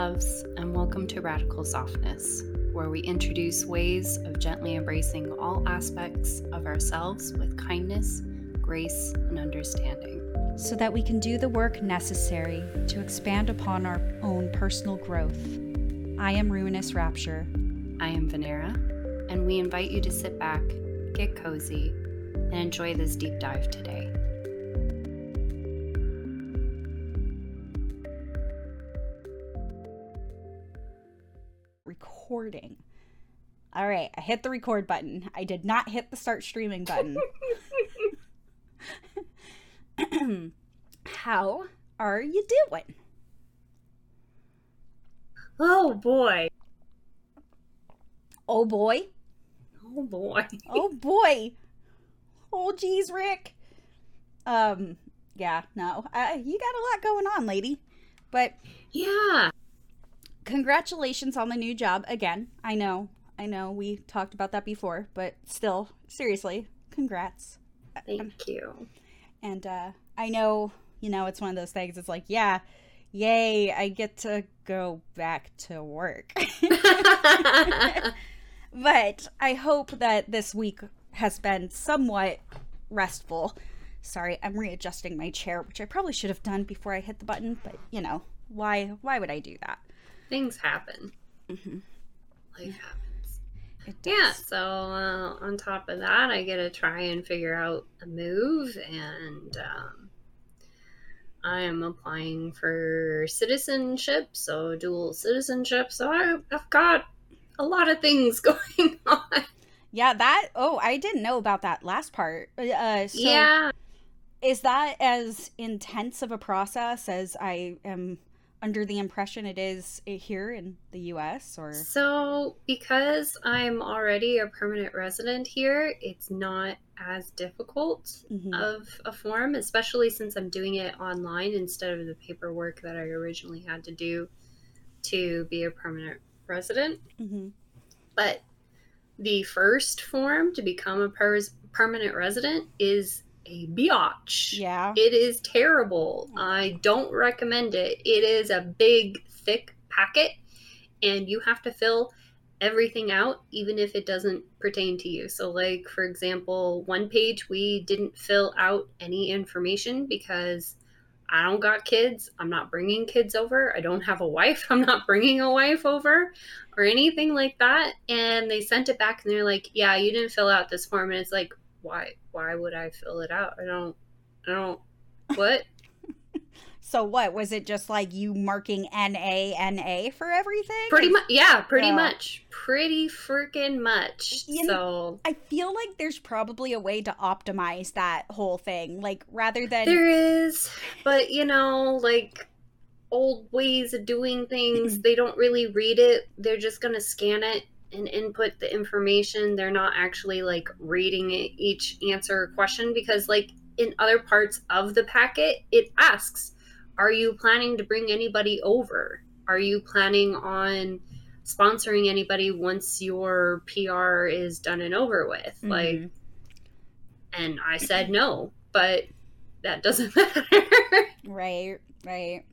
loves, and welcome to Radical Softness, where we introduce ways of gently embracing all aspects of ourselves with kindness, grace, and understanding. So that we can do the work necessary to expand upon our own personal growth. I am Ruinous Rapture. I am Venera, and we invite you to sit back, get cozy, and enjoy this deep dive today. Right, I hit the record button. I did not hit the start streaming button. How are you doing? Oh boy. Oh boy. Oh boy. Oh boy. Oh geez, Rick. Um, yeah, no. Uh, you got a lot going on, lady. But Yeah. congratulations on the new job again. I know. I know we talked about that before, but still, seriously, congrats. Thank you. And uh I know, you know, it's one of those things. It's like, yeah, yay, I get to go back to work. but I hope that this week has been somewhat restful. Sorry, I'm readjusting my chair, which I probably should have done before I hit the button, but you know, why why would I do that? Things happen. Mhm. Life happens. Yeah, so uh, on top of that, I get to try and figure out a move, and um, I am applying for citizenship, so dual citizenship. So I, I've got a lot of things going on. Yeah, that oh, I didn't know about that last part. Uh so yeah, is that as intense of a process as I am under the impression it is here in the US or So, because I'm already a permanent resident here, it's not as difficult Mhm. of a form, especially since I'm doing it online instead of the paperwork that I originally had to do to be a permanent resident. Mhm. But the first form to become a pers- permanent resident is a biatch. Yeah. It is terrible. I mm. don't recommend it. It is a big, thick packet, and you have to fill everything out, even if it doesn't pertain to you. So, like, for example, one page we didn't fill out any information because I don't got kids. I'm not bringing kids over. I don't have a wife. I'm not bringing a wife over or anything like that. And they sent it back and they're like, yeah, you didn't fill out this form. And it's like, why? Why would I fill it out? I don't, I don't, what? So what was it just like you marking NA NA for everything? Pretty much, yeah, pretty Yeah. much, pretty freaking much. You so I feel like there's probably a way to optimize that whole thing. Like rather than there is, but you know, like old ways of doing things, they don't really read it. They're just gonna scan it and input the information. They're not actually like reading it, each answer question because, like in other parts of the packet, it asks, "Are you planning to bring anybody over? Are you planning on?" sponsoring anybody once your PR is done and over with. Like Mhm. and I said no, but that doesn't matter. Right, right.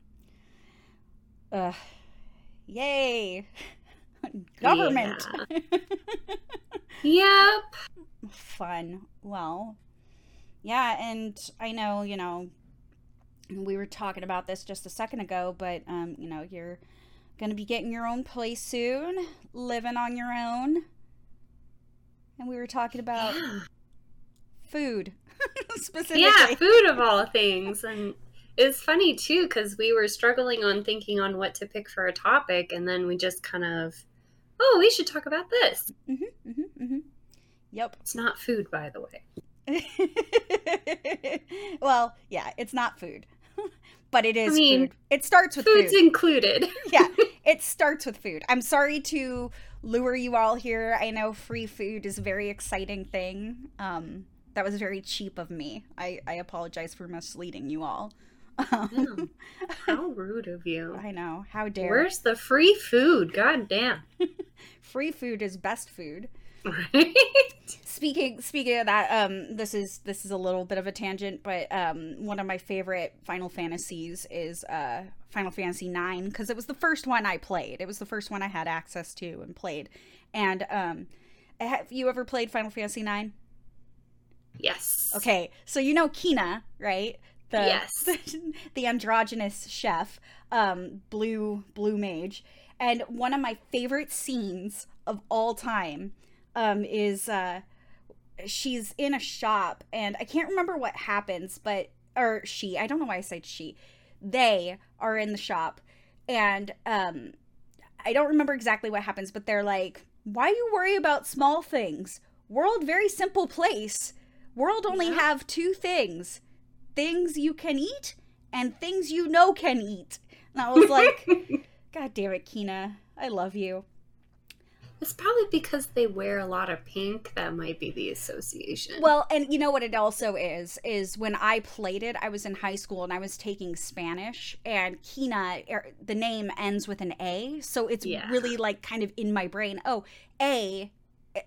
uh Yay. Government. yep. Fun. Well, yeah, and I know, you know, we were talking about this just a second ago, but um, you know, you're going to be getting your own place soon, living on your own. And we were talking about Yeah. food specifically. yeah, food of all things. And it's funny too because we were struggling on thinking on what to pick for a topic, and then we just kind of, oh, we should talk about this. Mhm, mhm, mhm. Yep. It's not food, by the way. well, yeah, it's not food, but it is I mean, food. It starts with Food's food. included. yeah, it starts with food. I'm sorry to lure you all here. I know free food is a very exciting thing. Um, that was very cheap of me. I, I apologize for misleading you all. Um, How rude of you. I know. How dare. Where's the free food? God damn. Free food is best food. Right. speaking speaking of that um this is this is a little bit of a tangent but um one of my favorite final fantasies is uh final fantasy 9 because it was the first one i played it was the first one i had access to and played and um have you ever played final fantasy 9 Yes. okay so you know Quina right the Yes. the androgynous chef um blue blue mage and one of my favorite scenes of all time um is uh she's in a shop and I can't remember what happens, but or she, I don't know why I said she. They are in the shop and um I don't remember exactly what happens, but they're like, "Why you worry about small things? World very simple place. World only have two things. Things you can eat and things you know can eat." And I was like, "God damn it, Quina. I love you." It's probably because they wear a lot of pink. That might be the association. Well, and you know what it also is is when I played it, I was in high school and I was taking Spanish, and Quina, er, the name ends with an A, so it's Yeah. really like kind of in my brain. Oh, A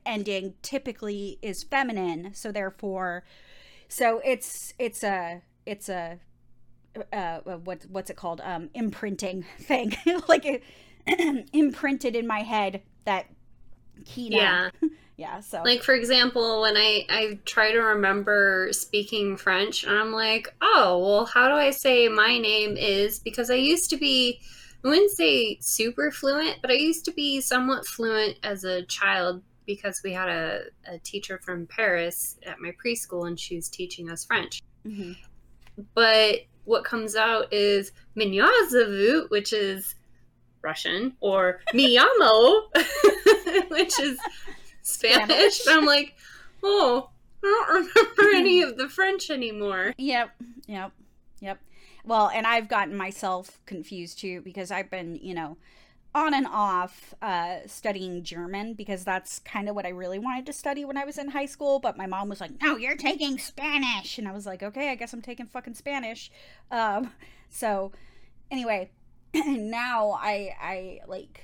ending typically is feminine, so therefore, so it's it's a it's a uh what what's it called um imprinting thing like it, imprinted in my head that Quina yeah. yeah so Like for example, when I I try to remember speaking French, and I'm like, oh well, how do I say my name is? Because I used to be, I wouldn't say super fluent, but I used to be somewhat fluent as a child because we had a, a teacher from Paris at my preschool, and she was teaching us French. Mhm. But what comes out is Minyazavu, which is Russian, or Miyamo, which is Spanish. Spanish. I'm like, oh, I don't remember any of the French anymore. Yep, yep, yep. Well, and I've gotten myself confused too because I've been, you know, on and off uh, studying German because that's kind of what I really wanted to study when I was in high school. But my mom was like, "No, you're taking Spanish," and I was like, "Okay, I guess I'm taking fucking Spanish." Um, so, anyway, now I I like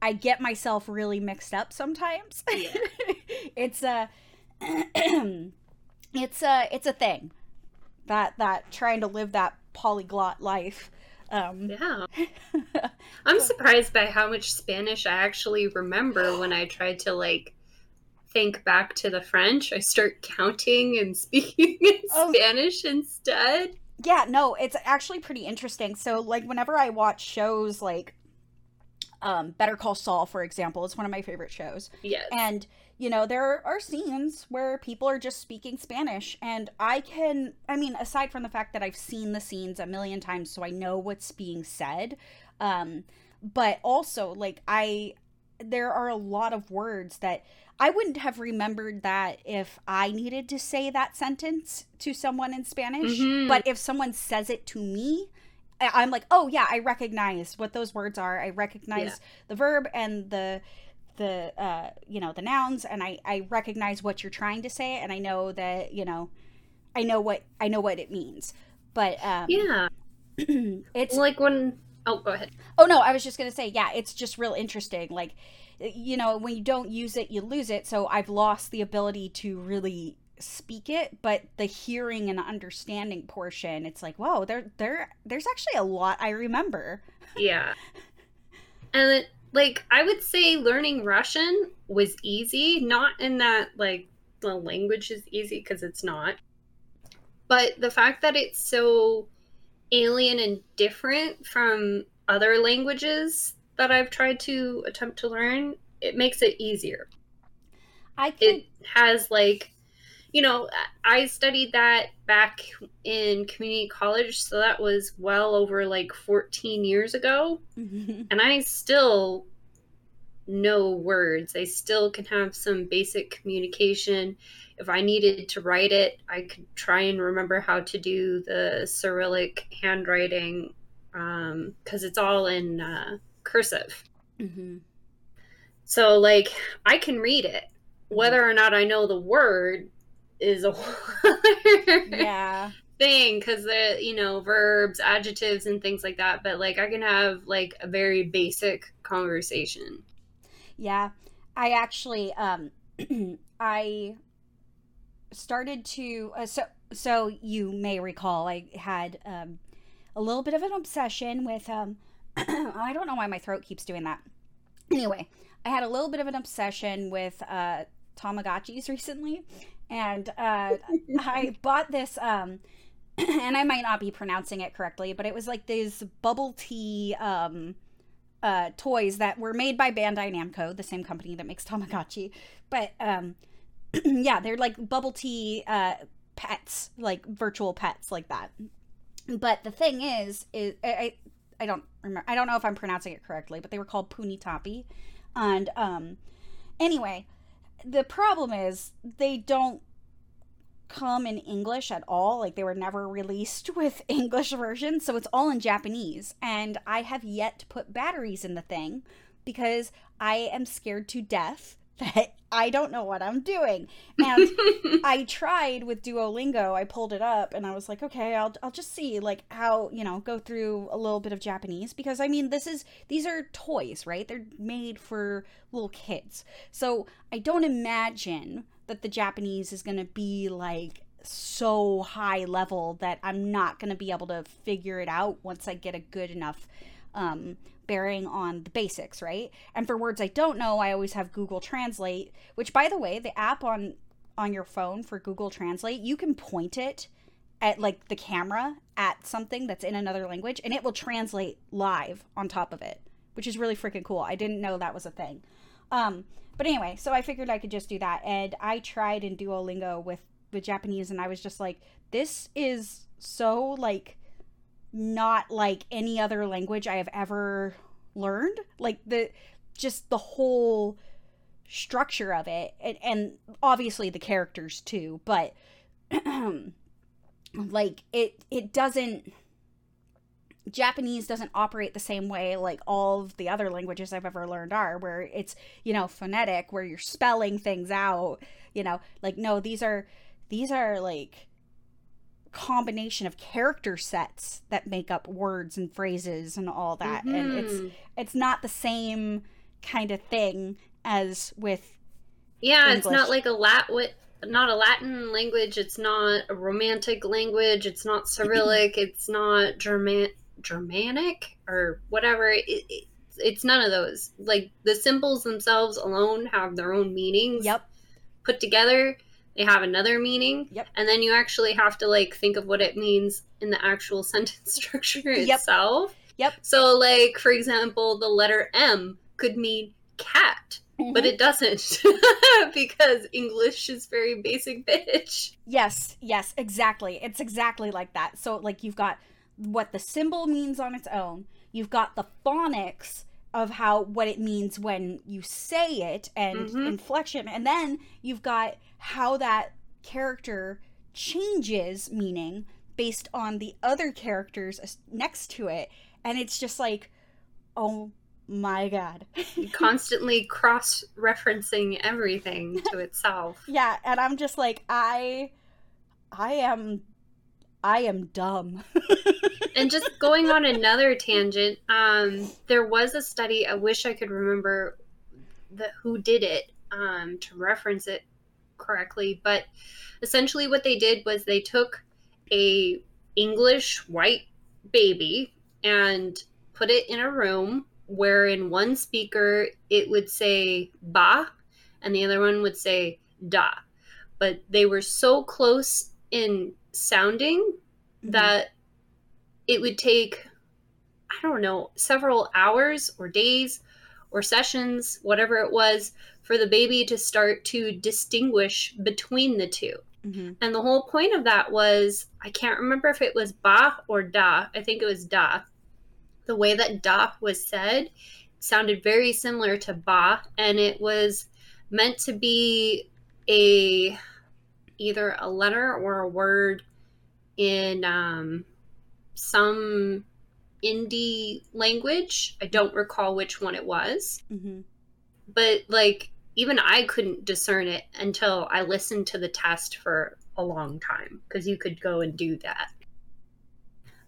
I get myself really mixed up sometimes. Yeah. it's a it's a it's a thing that that trying to live that polyglot life. Um, Yeah. I'm surprised by how much Spanish I actually remember when I tried to like think back to the French. I start counting and speaking in Oh. Spanish instead. yeah, no, it's actually pretty interesting. So like whenever I watch shows like um Better Call Saul, for example, it's one of my favorite shows. Yes. And you know, there are scenes where people are just speaking Spanish and I can I mean, aside from the fact that I've seen the scenes a million times so I know what's being said, um but also like I there are a lot of words that I wouldn't have remembered that if I needed to say that sentence to someone in Spanish, Mhm. but if someone says it to me, I'm like, "Oh yeah, I recognize what those words are. I recognize Yeah. the verb and the the uh you know the nouns and I I recognize what you're trying to say and I know that you know I know what I know what it means but um yeah. it's Like when oh go ahead. oh no I was just gonna say yeah it's just real interesting like you know when you don't use it you lose it so I've lost the ability to really speak it but the hearing and understanding portion it's like whoa there there there's actually a lot I remember Yeah. And it, like I would say learning Russian was easy, not in that like the language is easy because it's not. But the fact that it's so alien and different from other languages that I've tried to attempt to learn, it makes it easier. I can It has like you know, I studied that back in community college, so that was well over like 14 years ago and I still know words. I still can have some basic communication. If I needed to write it, I could try and remember how to do the Cyrillic handwriting because it's all in uh, cursive. Mhm. So, like, I can read it. Whether or not I know the word is a yeah thing because the you know verbs adjectives and things like that but like i can have like a very basic conversation Yeah. I actually um I started to uh, so so you may recall I had um a little bit of an obsession with um I don't know why my throat keeps doing that. Anyway, I had a little bit of an obsession with uh Tamagotchis recently and uh I bought this um and I might not be pronouncing it correctly, but it was like these bubble tea um uh, toys that were made by Bandai Namco, the same company that makes Tamagotchi. But um, yeah, they're like bubble tea uh, pets, like virtual pets, like that. But the thing is, is I, I don't remember. I don't know if I'm pronouncing it correctly, but they were called Punitapi. And um, anyway, the problem is they don't come in English at all. Like they were never released with English versions, so it's all in Japanese. And I have yet to put batteries in the thing because I am scared to death that I don't know what I'm doing. And I tried with Duolingo. I pulled it up and I was like, okay, I'll I'll just see like how, you know, go through a little bit of Japanese because I mean, this is these are toys, right? They're made for little kids. So, I don't imagine that the Japanese is going to be like so high level that I'm not going to be able to figure it out once I get a good enough um, bearing on the basics, right? And for words I don't know, I always have Google Translate, which by the way, the app on on your phone for Google Translate, you can point it at like the camera at something that's in another language and it will translate live on top of it, which is really freaking cool. I didn't know that was a thing. Um, but anyway, so I figured I could just do that, and I tried in Duolingo with with Japanese, and I was just like, this is so like not like any other language I have ever learned. Like the just the whole structure of it, and, and obviously the characters too, but like it it doesn't Japanese doesn't operate the same way like all of the other languages I've ever learned are, where it's, you know, phonetic, where you're spelling things out, you know, like no, these are these are like combination of character sets that make up words and phrases and all that. Mm-hmm. And it's mm-hmm. it's not the same kind of thing as with Yeah, English. it's not like a lat with not a Latin language. It's not a Romantic language. It's not Cyrillic. it's not German. Germanic or whatever. It, it, it's none of those. Like the symbols themselves alone have their own meanings. Yep. Put together, they have another meaning. Yep. And then you actually have to like think of what it means in the actual sentence structure itself. Yep. So like for example, the letter M could mean cat. Mm-hmm. But it doesn't because English is very basic bitch. Yes, yes, exactly. It's exactly like that. So like you've got what the symbol means on its own. You've got the phonics of how what it means when you say it and mm-hmm. inflection and then you've got how that character changes meaning based on the other characters next to it and it's just like oh my god constantly cross referencing everything to itself yeah and i'm just like i i am I am dumb. and just going on another tangent, um, there was a study. I wish I could remember the who did it um, to reference it correctly, but essentially what they did was they took a English white baby and put it in a room where in one speaker it would say ba and the other one would say da. But they were so close in sounding mm-hmm. that it would take I don't know, several hours or days or sessions, whatever it was, for the baby to start to distinguish between the 2 mm-hmm. And the whole point of that was I can't remember if it was ba or da. I think it was da. The way that da was said sounded very similar to ba, and it was meant to be a either a letter or a word in um, some indie language. I don't recall which one it was. Mm-hmm. But like, even I couldn't discern it until I listened to the test for a long time because you could go and do that.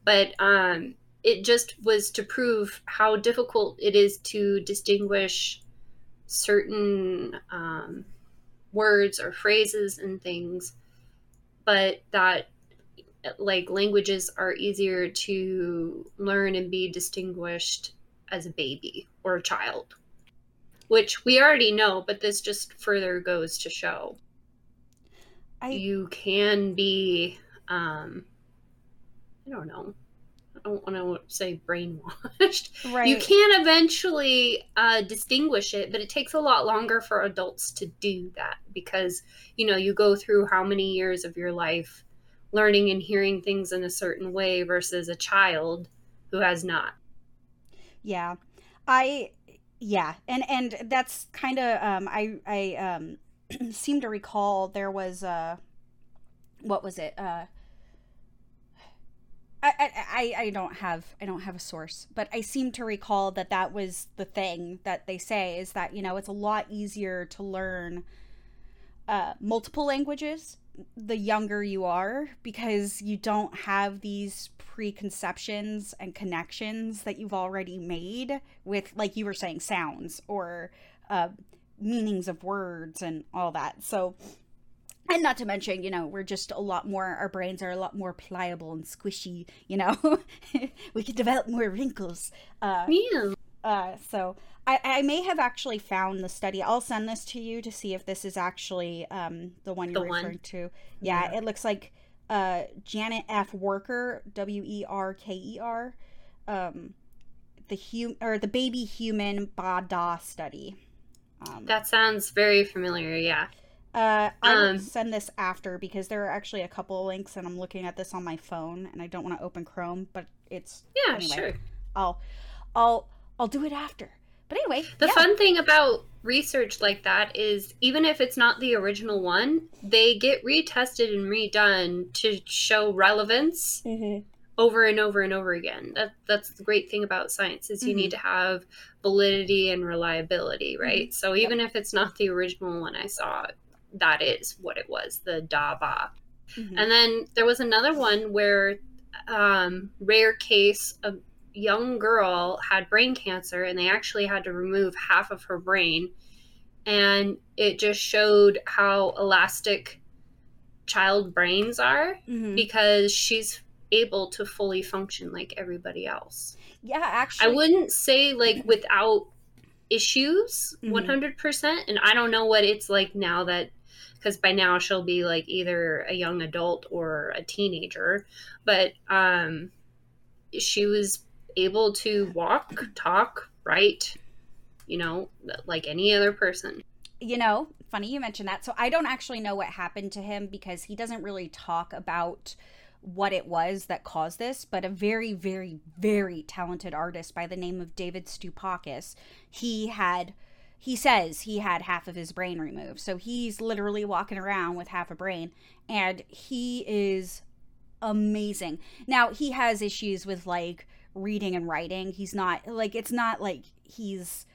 But um, it just was to prove how difficult it is to distinguish certain um, words or phrases and things, but that like languages are easier to learn and be distinguished as a baby or a child, which we already know, but this just further goes to show I... you can be, um, I don't know, I don't want to say brainwashed. Right. You can eventually uh, distinguish it, but it takes a lot longer for adults to do that because, you know, you go through how many years of your life learning and hearing things in a certain way versus a child who has not. Yeah. I yeah, and and that's kind of um I I um seem to recall there was uh what was it? Uh I, I, I don't have I don't have a source, but I seem to recall that that was the thing that they say is that you know it's a lot easier to learn uh, multiple languages the younger you are because you don't have these preconceptions and connections that you've already made with like you were saying sounds or uh, meanings of words and all that so and not to mention you know we're just a lot more our brains are a lot more pliable and squishy you know we can develop more wrinkles uh yeah. uh so I, I may have actually found the study. I'll send this to you to see if this is actually um the one you're the referring one. to. Yeah, yeah, it looks like uh janet f. Werker, w-e-r-k-e-r um the hum or the baby human bada study. Um, that sounds very familiar yeah. Uh, I will um, send this after because there are actually a couple of links, and I'm looking at this on my phone, and I don't want to open Chrome, but it's yeah, anyway, sure. I'll, I'll, I'll do it after. But anyway, the yeah. fun thing about research like that is even if it's not the original one, they get retested and redone to show relevance mm-hmm. over and over and over again. That that's the great thing about science is you mm-hmm. need to have validity and reliability, right? Mm-hmm. So even yep. if it's not the original one I saw, that is what it was the daba mm-hmm. and then there was another one where um, rare case a young girl had brain cancer and they actually had to remove half of her brain. And it just showed how elastic child brains are mm-hmm. because she's able to fully function like everybody else. Yeah actually i wouldn't say like without issues mm-hmm. 100% and i don't know what it's like now that because by now she'll be like either a young adult or a teenager. But um she was able to walk talk write you know like any other person you know funny you mentioned that so i don't actually know what happened to him because he doesn't really talk about what it was that caused this, but a very, very, very talented artist by the name of David Stupakis, he had he says he had half of his brain removed. So he's literally walking around with half a brain and he is amazing. Now, he has issues with like reading and writing. He's not like it's not like he's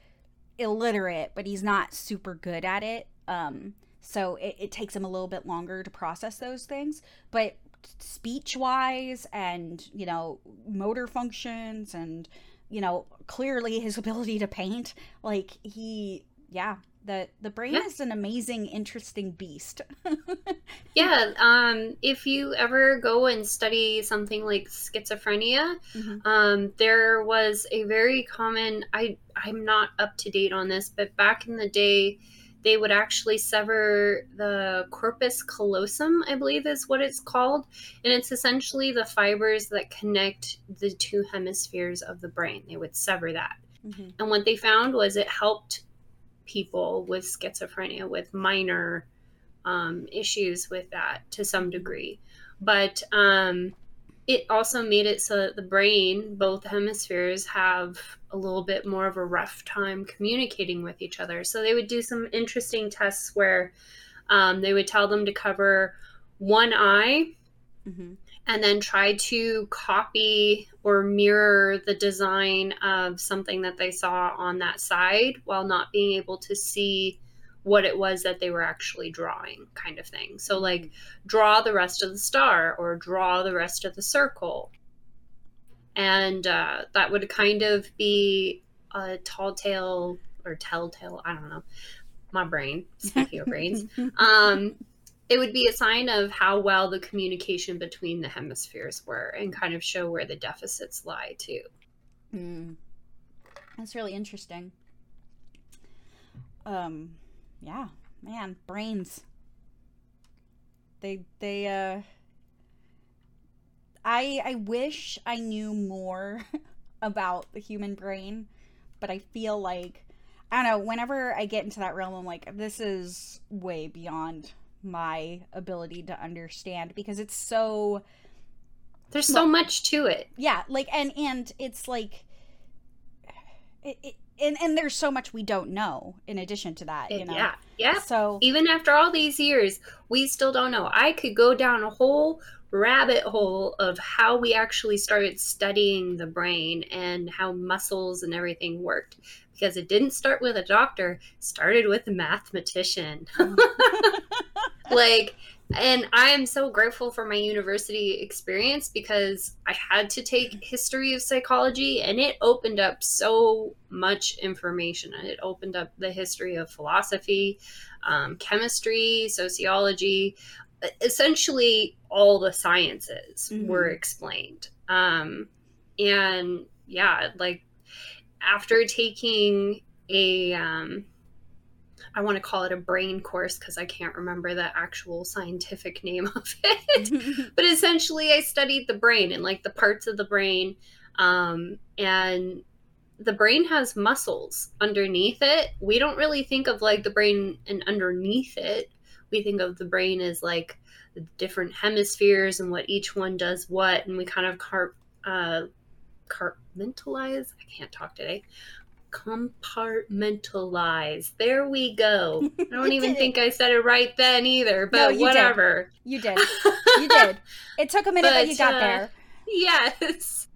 illiterate, but he's not super good at it. Um so it, it takes him a little bit longer to process those things, but speech wise and, you know, motor functions and you know, clearly his ability to paint. Like he, yeah, the the brain yeah. is an amazing, interesting beast. yeah, um, if you ever go and study something like schizophrenia, mm-hmm. um, there was a very common. I I'm not up to date on this, but back in the day they would actually sever the corpus callosum, I believe is what it's called. And it's essentially the fibers that connect the two hemispheres of the brain. They would sever that. Mm-hmm. And what they found was it helped people with schizophrenia with minor um, issues with that to some degree. But um, it also made it so that the brain, both hemispheres, have a little bit more of a rough time communicating with each other. So they would do some interesting tests where um, they would tell them to cover one eye mm-hmm. And then try to copy or mirror the design of something that they saw on that side while not being able to see what it was that they were actually drawing, kind of thing. So, like, draw the rest of the star or draw the rest of the circle. And uh, that would kind of be a tall tale or telltale, I don't know, my brain, speaking of brains, um, it would be a sign of how well the communication between the hemispheres were and kind of show where the deficits lie too. Mm. That's really interesting. Um, yeah, man, brains. They they uh. I I wish I knew more about the human brain, but I feel like I don't know. Whenever I get into that realm, I'm like, this is way beyond my ability to understand because it's so. There's so much to it. Yeah, like and and it's like. It, it, and and there's so much we don't know in addition to that you know yeah yeah so even after all these years we still don't know i could go down a whole rabbit hole of how we actually started studying the brain and how muscles and everything worked. Because it didn't start with a doctor started with a mathematician. Like and i am so grateful for my university experience because i had to take history of psychology and it opened up so much information. It opened up the history of philosophy um, chemistry sociology essentially all the sciences mm-hmm. were explained um, and yeah like after taking a um, I want to call it a brain course because I can't remember the actual scientific name of it. but essentially, I studied the brain and like the parts of the brain. Um, and the brain has muscles underneath it. We don't really think of like the brain and underneath it. We think of the brain as like the different hemispheres and what each one does what. And we kind of car- uh, compartmentalize. I can't talk today compartmentalize. There we go. I don't even think I said it right then either, but no, whatever. Did. You did. You did. It took a minute, but, but you got uh, there. Yes.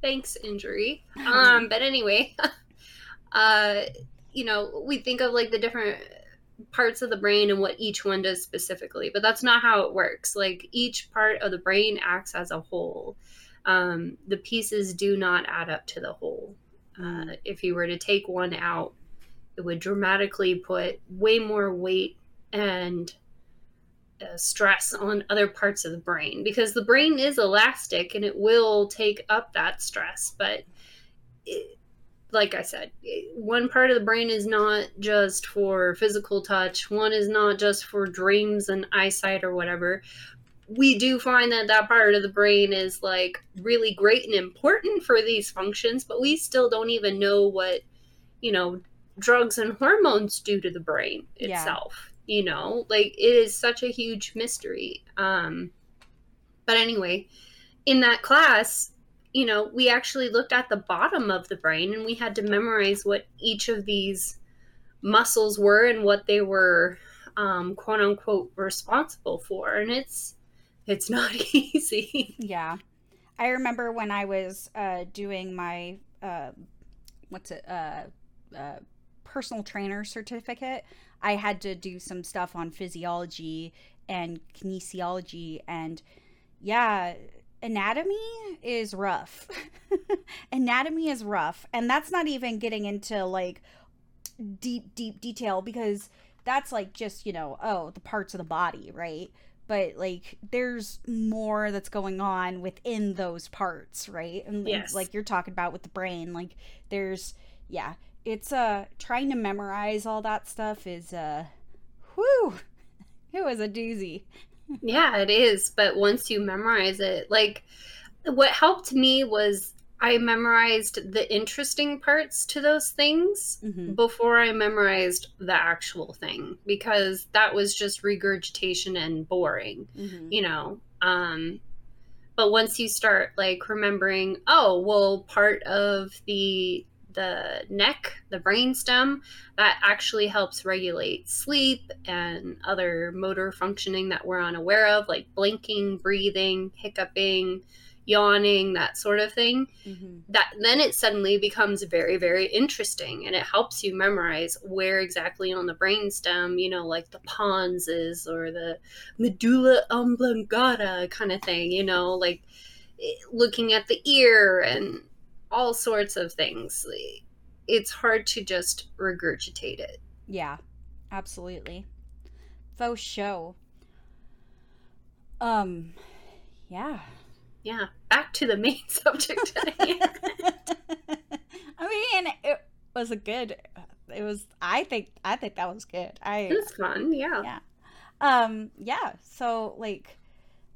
Thanks, injury. Um, but anyway, uh, you know, we think of like the different parts of the brain and what each one does specifically, but that's not how it works. Like each part of the brain acts as a whole. Um, the pieces do not add up to the whole. Uh, if you were to take one out, it would dramatically put way more weight and uh, stress on other parts of the brain because the brain is elastic and it will take up that stress. But it, like I said, one part of the brain is not just for physical touch, one is not just for dreams and eyesight or whatever we do find that that part of the brain is like really great and important for these functions, but we still don't even know what, you know, drugs and hormones do to the brain itself. Yeah. You know, like it is such a huge mystery. Um, but anyway, in that class, you know, we actually looked at the bottom of the brain and we had to memorize what each of these muscles were and what they were um, quote unquote responsible for. And it's it's not easy. Yeah. I remember when I was uh, doing my, uh, what's it, uh, uh, personal trainer certificate, I had to do some stuff on physiology and kinesiology. And yeah, anatomy is rough. anatomy is rough. And that's not even getting into like deep, deep detail because that's like just, you know, oh, the parts of the body, right? but like there's more that's going on within those parts, right? And yes. like you're talking about with the brain, like there's yeah, it's uh trying to memorize all that stuff is uh whew it was a doozy. Yeah, it is, but once you memorize it, like what helped me was I memorized the interesting parts to those things mm-hmm. before I memorized the actual thing because that was just regurgitation and boring, mm-hmm. you know. Um, but once you start like remembering, oh, well, part of the the neck, the brainstem, that actually helps regulate sleep and other motor functioning that we're unaware of, like blinking, breathing, hiccuping, yawning, that sort of thing, mm-hmm. that then it suddenly becomes very, very interesting and it helps you memorize where exactly on the brainstem, you know, like the pons is or the medulla oblongata kind of thing, you know, like looking at the ear and all sorts of things. it's hard to just regurgitate it. Yeah, absolutely. Faux show. Um, yeah. Yeah, back to the main subject. I mean, it was a good. It was. I think. I think that was good. I. It was fun. Yeah. Yeah. Um. Yeah. So like,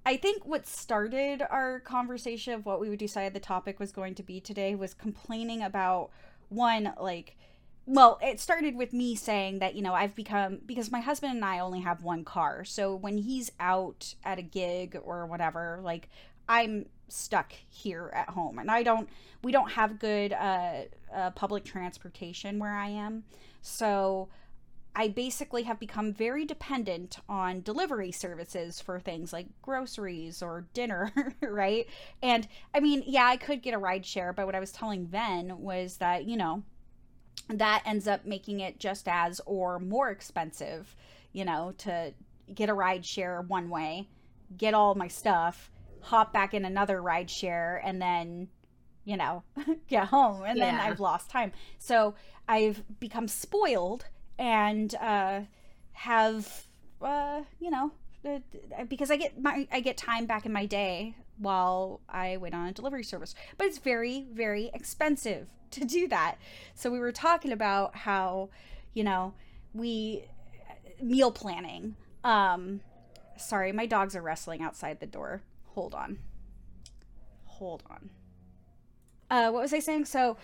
I think what started our conversation of what we would decide the topic was going to be today was complaining about one like well, it started with me saying that, you know, I've become because my husband and I only have one car. So when he's out at a gig or whatever, like I'm stuck here at home and I don't we don't have good uh, uh public transportation where I am. So I basically have become very dependent on delivery services for things like groceries or dinner, right? And I mean, yeah, I could get a ride share, but what I was telling Ven was that, you know, that ends up making it just as or more expensive, you know, to get a ride share one way, get all my stuff, hop back in another ride share, and then, you know, get home. And yeah. then I've lost time. So I've become spoiled and uh, have, uh, you know, because I get my I get time back in my day while I wait on a delivery service. But it's very, very expensive to do that. So we were talking about how, you know, we meal planning. Um sorry, my dogs are wrestling outside the door. Hold on. Hold on. Uh what was I saying? So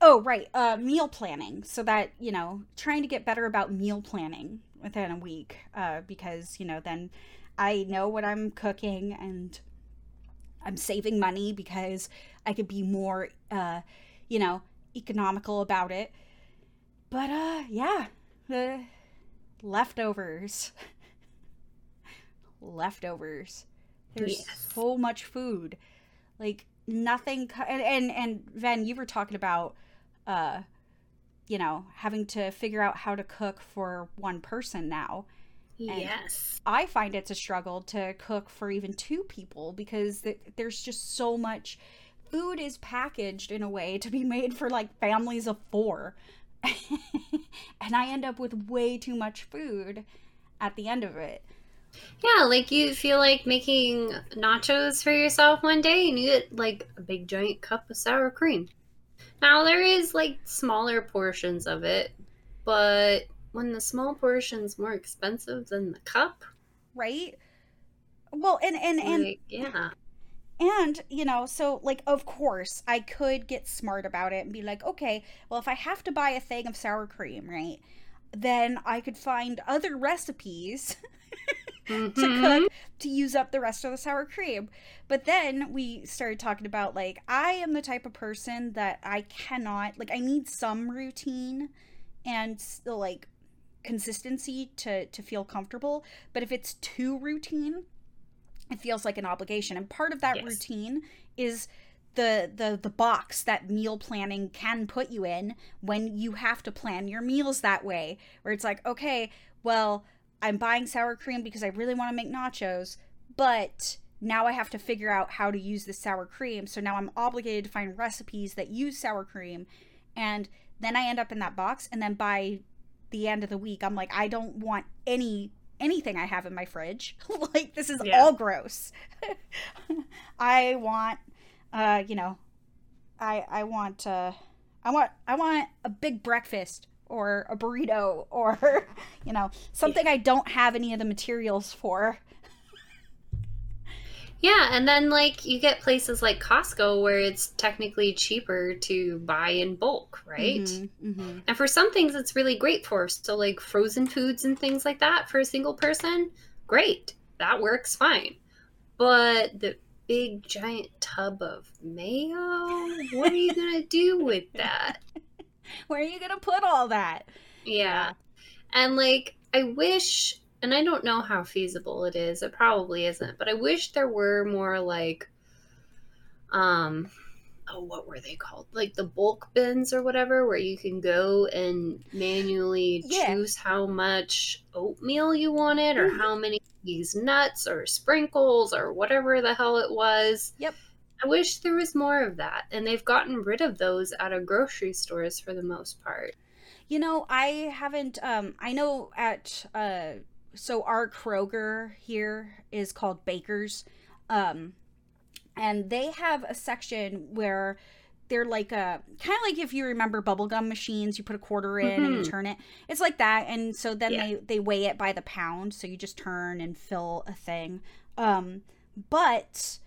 Oh, right. Uh meal planning so that, you know, trying to get better about meal planning within a week uh because, you know, then I know what I'm cooking and I'm saving money because I could be more, uh, you know, economical about it. But uh, yeah, the leftovers, leftovers. There's yes. so much food, like nothing. And, and and Ven, you were talking about, uh, you know, having to figure out how to cook for one person now and yes. I find it's a struggle to cook for even two people because th- there's just so much food is packaged in a way to be made for like families of four. and I end up with way too much food at the end of it. Yeah, like you feel like making nachos for yourself one day and you get like a big giant cup of sour cream. Now there is like smaller portions of it, but when the small portion's more expensive than the cup, right? Well, and and and like, yeah. And, you know, so like of course I could get smart about it and be like, okay, well if I have to buy a thing of sour cream, right? Then I could find other recipes mm-hmm. to cook to use up the rest of the sour cream. But then we started talking about like I am the type of person that I cannot like I need some routine and like consistency to to feel comfortable but if it's too routine it feels like an obligation and part of that yes. routine is the the the box that meal planning can put you in when you have to plan your meals that way where it's like okay well i'm buying sour cream because i really want to make nachos but now i have to figure out how to use the sour cream. So now i'm obligated to find recipes that use sour cream. And then i end up in that box and then by the end of the week i'm like i don't want any anything i have in my fridge. Like this is yeah. all gross. I want uh you know i i want uh i want i want a big breakfast or a burrito or you know something i don't have any of the materials for yeah, and then like you get places like Costco where it's technically cheaper to buy in bulk, right? Mm-hmm, mm-hmm. And for some things, it's really great for. So like frozen foods and things like that for a single person, great, that works fine. But the big giant tub of mayo, what are you gonna do with that? Where are you gonna put all that? Yeah. yeah. And like I wish and I don't know how feasible it is. It probably isn't, but I wish there were more like um oh what were they called? Like the bulk bins or whatever where you can go and manually yeah. choose how much oatmeal you wanted or mm-hmm. how many these nuts or sprinkles or whatever the hell it was. Yep. I wish there was more of that. And they've gotten rid of those out of grocery stores for the most part. You know, I haven't um I know at uh so our Kroger here is called Baker's. Um and they have a section where they're like a kind of like if you remember bubblegum machines you put a quarter in mm-hmm. and you mm-hmm. turn it it's like that and so then yeah. they they weigh it by the pound so you just turn and fill a thing um but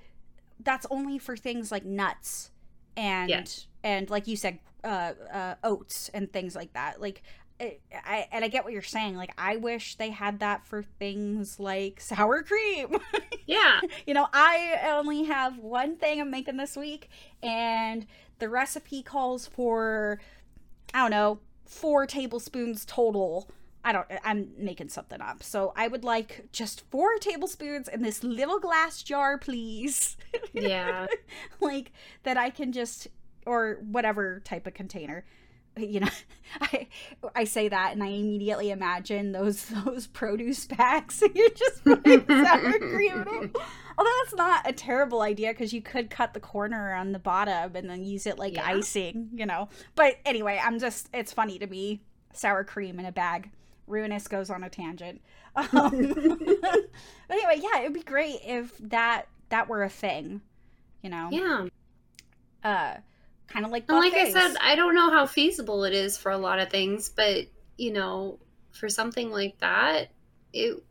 that's only for things like nuts and yeah. and like you said uh, uh oats and things like that like I, and I get what you're saying. Like, I wish they had that for things like sour cream. Yeah. you know, I only have one thing I'm making this week, and the recipe calls for, I don't know, four tablespoons total. I don't, I'm making something up. So I would like just four tablespoons in this little glass jar, please. Yeah. like, that I can just, or whatever type of container you know i i say that and i immediately imagine those those produce packs you're just putting sour cream in it although that's not a terrible idea because you could cut the corner on the bottom and then use it like yeah. icing you know but anyway i'm just it's funny to me sour cream in a bag ruinous goes on a tangent. Um, but anyway yeah it would be great if that that were a thing you know? Yeah. Uh kind of like and like I said, I don't know how feasible it is for a lot of things, but you know, for something like that, it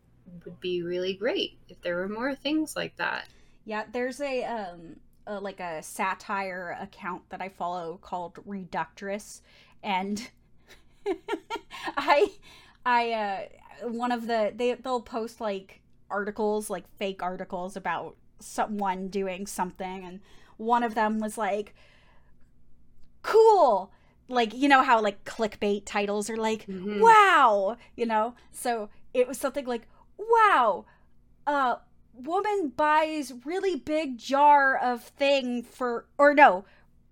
would be really great if there were more things like that. Yeah, there's a um a, like a satire account that I follow called Reductress and I I uh one of the they they'll post like articles like fake articles about someone doing something and one of them was like cool! Like you know how like clickbait titles are like mm-hmm. wow! You know? So it was something like wow! Uh woman buys really big jar of thing for or no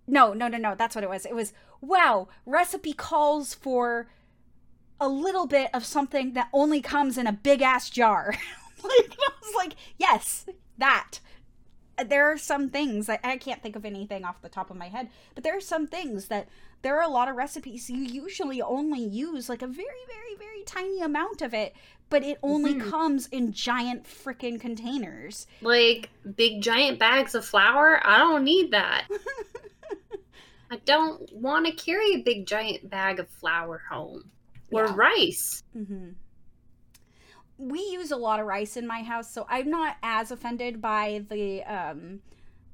no no no no that's what it was. It was wow! Recipe calls for a little bit of something that only comes in a big ass jar like i was like yes that there are some things that I can't think of anything off the top of my head, but there are some things that there are a lot of recipes you usually only use like a very, very, very tiny amount of it, but it only mm-hmm. comes in giant freaking containers. Like big giant bags of flour? I don't need that. I don't want to carry a big giant bag of flour home or yeah. rice. Mm-hmm we use a lot of rice in my house, so I'm not as offended by the um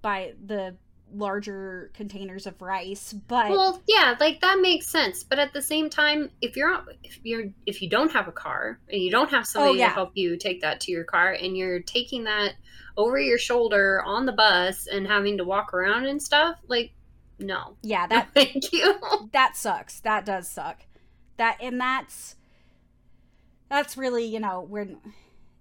by the larger containers of rice but well yeah like that makes sense but at the same time if you're if you're if you don't have a car and you don't have somebody oh, yeah. to help you take that to your car and you're taking that over your shoulder on the bus and having to walk around and stuff like no yeah that no, thank you that sucks that does suck that and that's that's really you know we're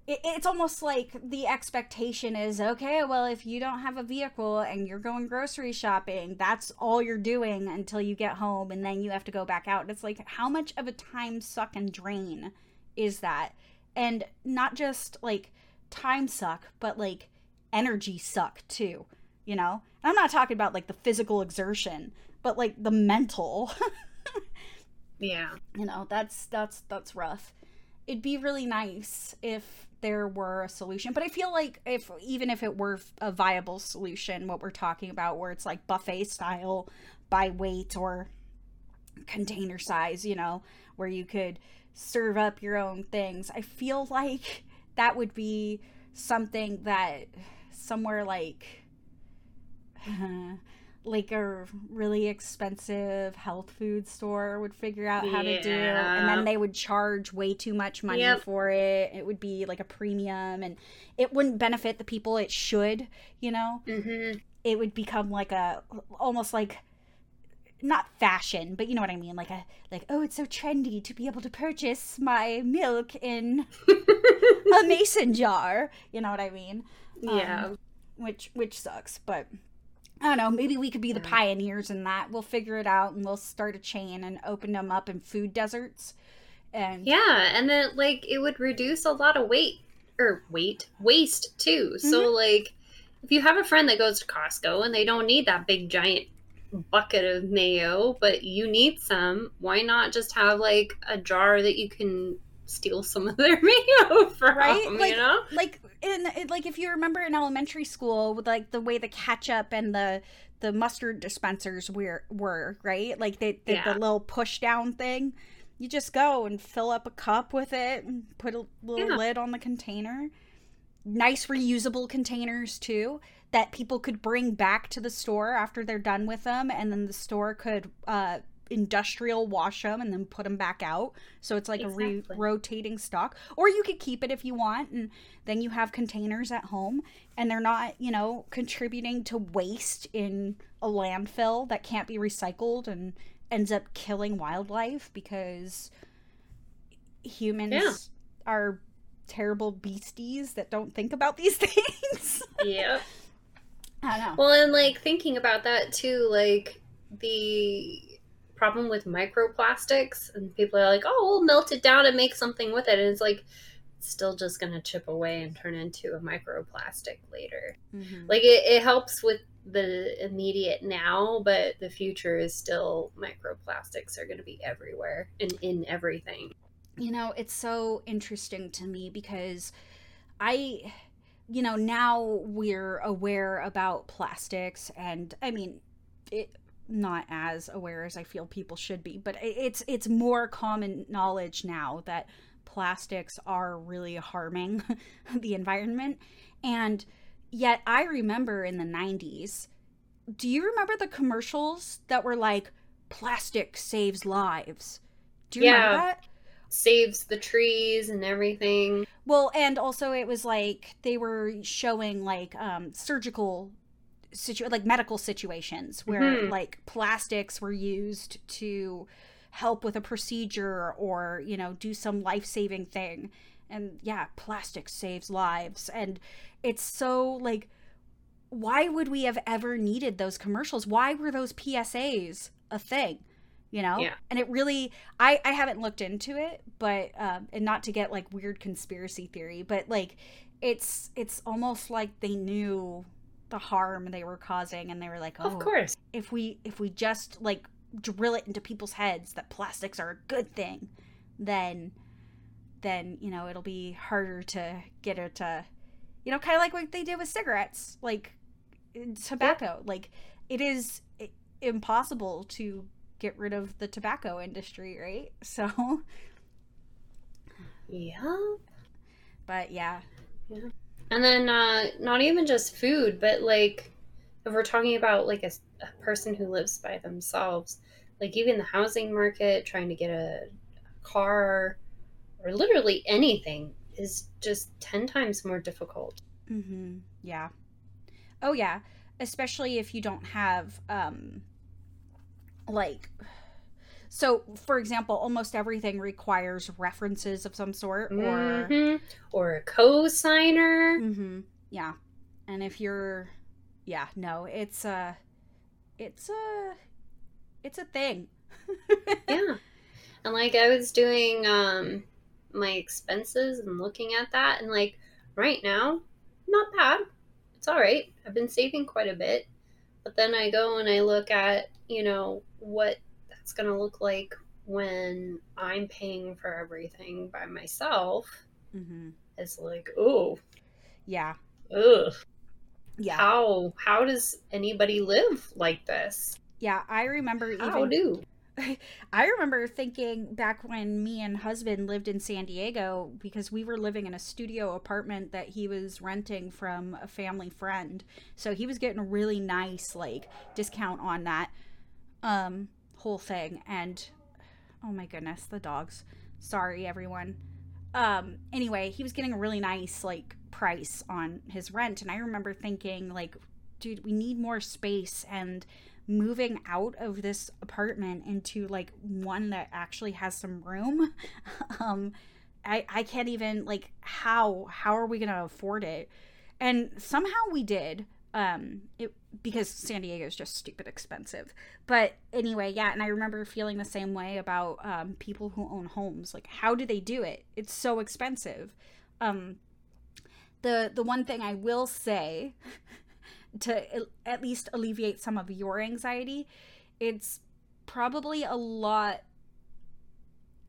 it, it's almost like the expectation is okay well if you don't have a vehicle and you're going grocery shopping that's all you're doing until you get home and then you have to go back out. And it's like how much of a time suck and drain is that? And not just like time suck but like energy suck too you know? And i'm not talking about like the physical exertion but like the mental yeah. You know that's that's that's rough. It'd be really nice if there were a solution but i feel like if even if it were a viable solution what we're talking about where it's like buffet style by weight or container size you know where you could serve up your own things i feel like that would be something that somewhere like uh, like a really expensive health food store would figure out how yeah. to do and then they would charge way too much money yep. for it it would be like a premium and it wouldn't benefit the people it should you know mm-hmm. it would become like a almost like not fashion but you know what i mean like a like oh it's so trendy to be able to purchase my milk in a mason jar you know what i mean yeah um, which which sucks but I don't know, maybe we could be the pioneers in that. We'll figure it out and we'll start a chain and open them up in food deserts. And Yeah, and then like it would reduce a lot of weight or weight waste too. Mm-hmm. So like if you have a friend that goes to Costco and they don't need that big giant bucket of mayo, but you need some, why not just have like a jar that you can steal some of their mayo from? Right? Like, you know, like in like if you remember in elementary school with like the way the ketchup and the the mustard dispensers were were right, like they, the, Yeah. the little push down thing. You just go and fill up a cup with it and put a little Yeah. lid on the container. Nice reusable containers too that people could bring back to the store after they're done with them and then the store could uh industrial wash them and then put them back out. So it's like a re- rotating stock. Or you could keep it if you want and then you have containers at home and they're not you know contributing to waste in a landfill that can't be recycled and ends up killing wildlife because humans Yeah. are terrible beasties that don't think about these things. Yeah. i don't know. Well, and like thinking about that too, like the problem with microplastics, and people are like, "Oh, we'll melt it down and make something with it," and it's like it's still just gonna chip away and turn into a microplastic later. Mhm. Like it, it helps with the immediate now, but the future is still microplastics are gonna be everywhere and in everything. you know it's so interesting to me because i you know now we're aware about plastics and i mean it not as aware as i feel people should be but it's it's more common knowledge now that plastics are really harming the environment. And yet i remember in the 90s do you remember the commercials that were like plastic saves lives do you remember that? Saves the trees and everything. Well, and also it was like they were showing like um surgical situ like medical situations where Mhm. like plastics were used to help with a procedure or, you know, do some life-saving thing. And yeah, plastic saves lives and it's so like why would we have ever needed those commercials? Why were those PSAs a thing? You know? Yeah. And it really I I haven't looked into it, but um and not to get like weird conspiracy theory, but like it's it's almost like they knew the harm they were causing and they were like, "Oh, Of course. if we if we just like drill it into people's heads that plastics are a good thing, then then, you know, it'll be harder to get it to you know, kind of like what they did with cigarettes, like tobacco. Like it is impossible to get rid of the tobacco industry, right? So, Yeah. but yeah yeah. And then uh, not even just food, but like if we're talking about like a person who lives by themselves, like even the housing market, trying to get a, a car or literally anything is just 10 times more difficult. Mm-hmm. Yeah. Oh yeah, especially if you don't have um like so for example, almost everything requires references of some sort or Mhm. Or a co-signer. Mhm. Yeah. And if you're yeah, no, it's a it's a it's a thing. yeah. And like I was doing um my expenses and looking at that and like right now, not bad. It's all right. I've been saving quite a bit. But then I go and I look at, you know, what that's going to look like when I'm paying for everything by myself. Mm-hmm. It's like, oh, Yeah. ugh. Yeah. How how does anybody live like this? Yeah, I remember How even do? I remember thinking back when me and husband lived in San Diego because we were living in a studio apartment that he was renting from a family friend. So he was getting a really nice like discount on that um whole thing and oh my goodness, the dogs. Sorry everyone. Um anyway, he was getting a really nice like price on his rent and I remember thinking like dude, we need more space and moving out of this apartment into like one that actually has some room um i i can't even like how how are we gonna afford it and somehow we did um it because san diego is just stupid expensive. But anyway yeah and i remember feeling the same way about um people who own homes. Like how do they do it? It's so expensive. Um the the one thing i will say to at least alleviate some of your anxiety, it's probably a lot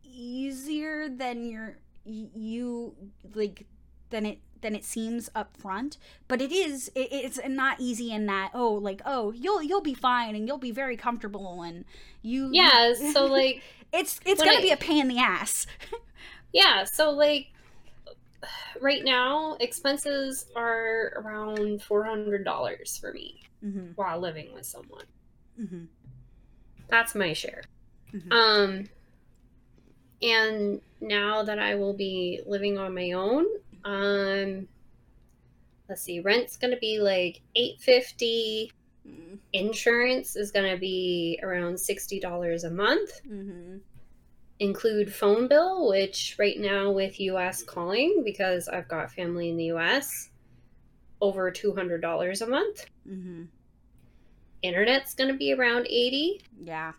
easier than your you like than it than it seems up front but it is it, it's not easy in that oh like oh you'll you'll be fine and you'll be very comfortable and you yeah so like it's it's gonna I, be a pain in the ass yeah so like right now expenses are around $400 for me mm-hmm. while living with someone mm-hmm. that's my share mm-hmm. um and now that i will be living on my own um, let's see, rent's gonna be like eight fifty. Mm. Insurance is gonna be around sixty dollars a month. Mm-hmm. Include phone bill, which right now with U.S. calling because I've got family in the U.S. over two hundred dollars a month. Mm-hmm. Internet's gonna be around eighty. Yeah.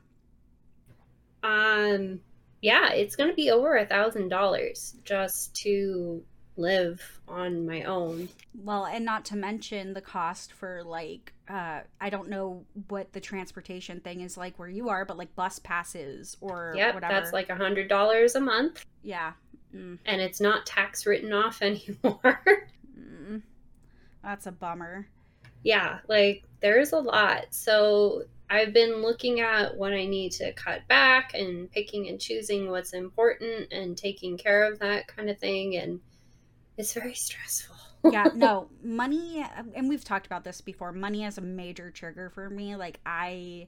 Um. Yeah, it's gonna be over a thousand dollars just to live on my own. Well, and not to mention the cost for like uh I don't know what the transportation thing is like where you are, but like bus passes or yep, whatever. that's like a hundred dollars a month. Yeah. Mm. And it's not tax written off anymore. mm. That's a bummer. Yeah, like there's a lot. So I've been looking at what I need to cut back and picking and choosing what's important and taking care of that kind of thing and it's very stressful. yeah, no, money, and we've talked about this before. Money is a major trigger for me. Like, I.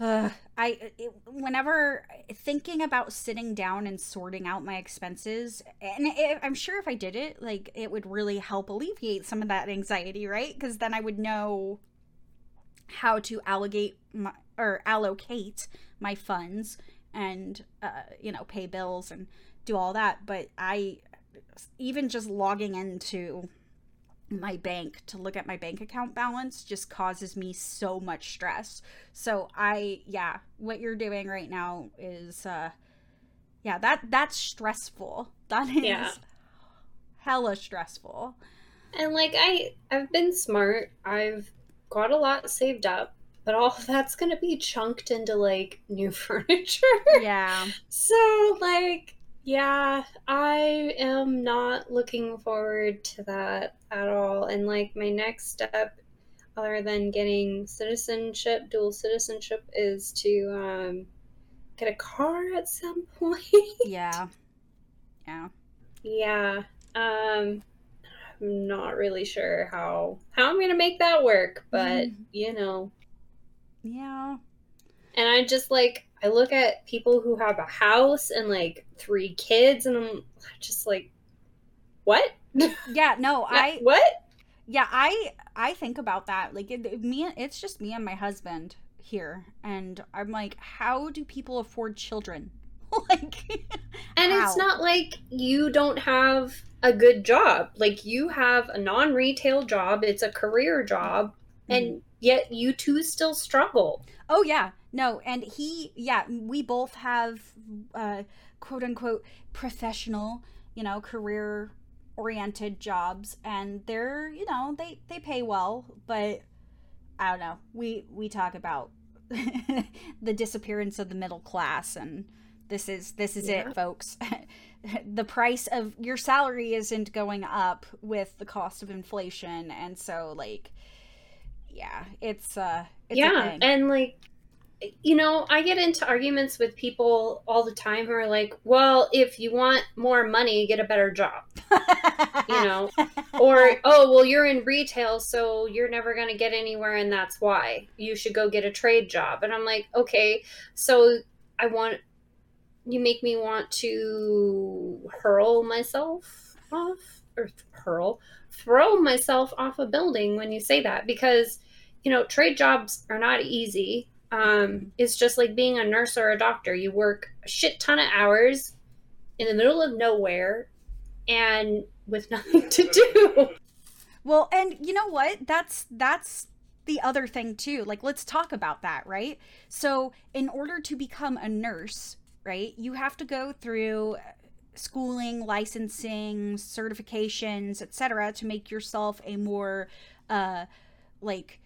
Uh, I it, whenever thinking about sitting down and sorting out my expenses, and it, I'm sure if I did it, like it would really help alleviate some of that anxiety, right? Because then I would know how to allocate my or allocate my funds and uh, you know pay bills and do all that. But I even just logging into my bank to look at my bank account balance just causes me so much stress. So I yeah, what you're doing right now is uh yeah, that that's stressful. That is yeah. hella stressful. And like I I've been smart. I've got a lot saved up, but all that's going to be chunked into like new furniture. Yeah. so like yeah, I am not looking forward to that at all. And like my next step, other than getting citizenship, dual citizenship, is to um, get a car at some point. yeah. Yeah. Yeah. Um, I'm not really sure how how I'm gonna make that work, but mm. you know. Yeah. And I just like I look at people who have a house and like three kids, and I'm just like, what? Yeah, no, I what? Yeah, I I think about that. Like it, me, it's just me and my husband here, and I'm like, how do people afford children? like, and how? it's not like you don't have a good job. Like you have a non-retail job. It's a career job, mm-hmm. and yet you two still struggle. Oh yeah, no, and he, yeah, we both have uh, quote unquote professional, you know, career oriented jobs, and they're, you know, they they pay well, but I don't know. We we talk about the disappearance of the middle class, and this is this is yeah. it, folks. the price of your salary isn't going up with the cost of inflation, and so like, yeah, it's uh, it's yeah, and like you know, I get into arguments with people all the time who are like, well, if you want more money, get a better job. you know, or, oh, well, you're in retail, so you're never going to get anywhere, and that's why you should go get a trade job. And I'm like, okay, so I want, you make me want to hurl myself off, or hurl, throw myself off a building when you say that because, you know, trade jobs are not easy um, it's just like being a nurse or a doctor. You work a shit ton of hours in the middle of nowhere and with nothing to do. Well, and you know what? That's that's the other thing too. Like let's talk about that, right? So, in order to become a nurse, right? You have to go through schooling, licensing, certifications, etc. to make yourself a more uh like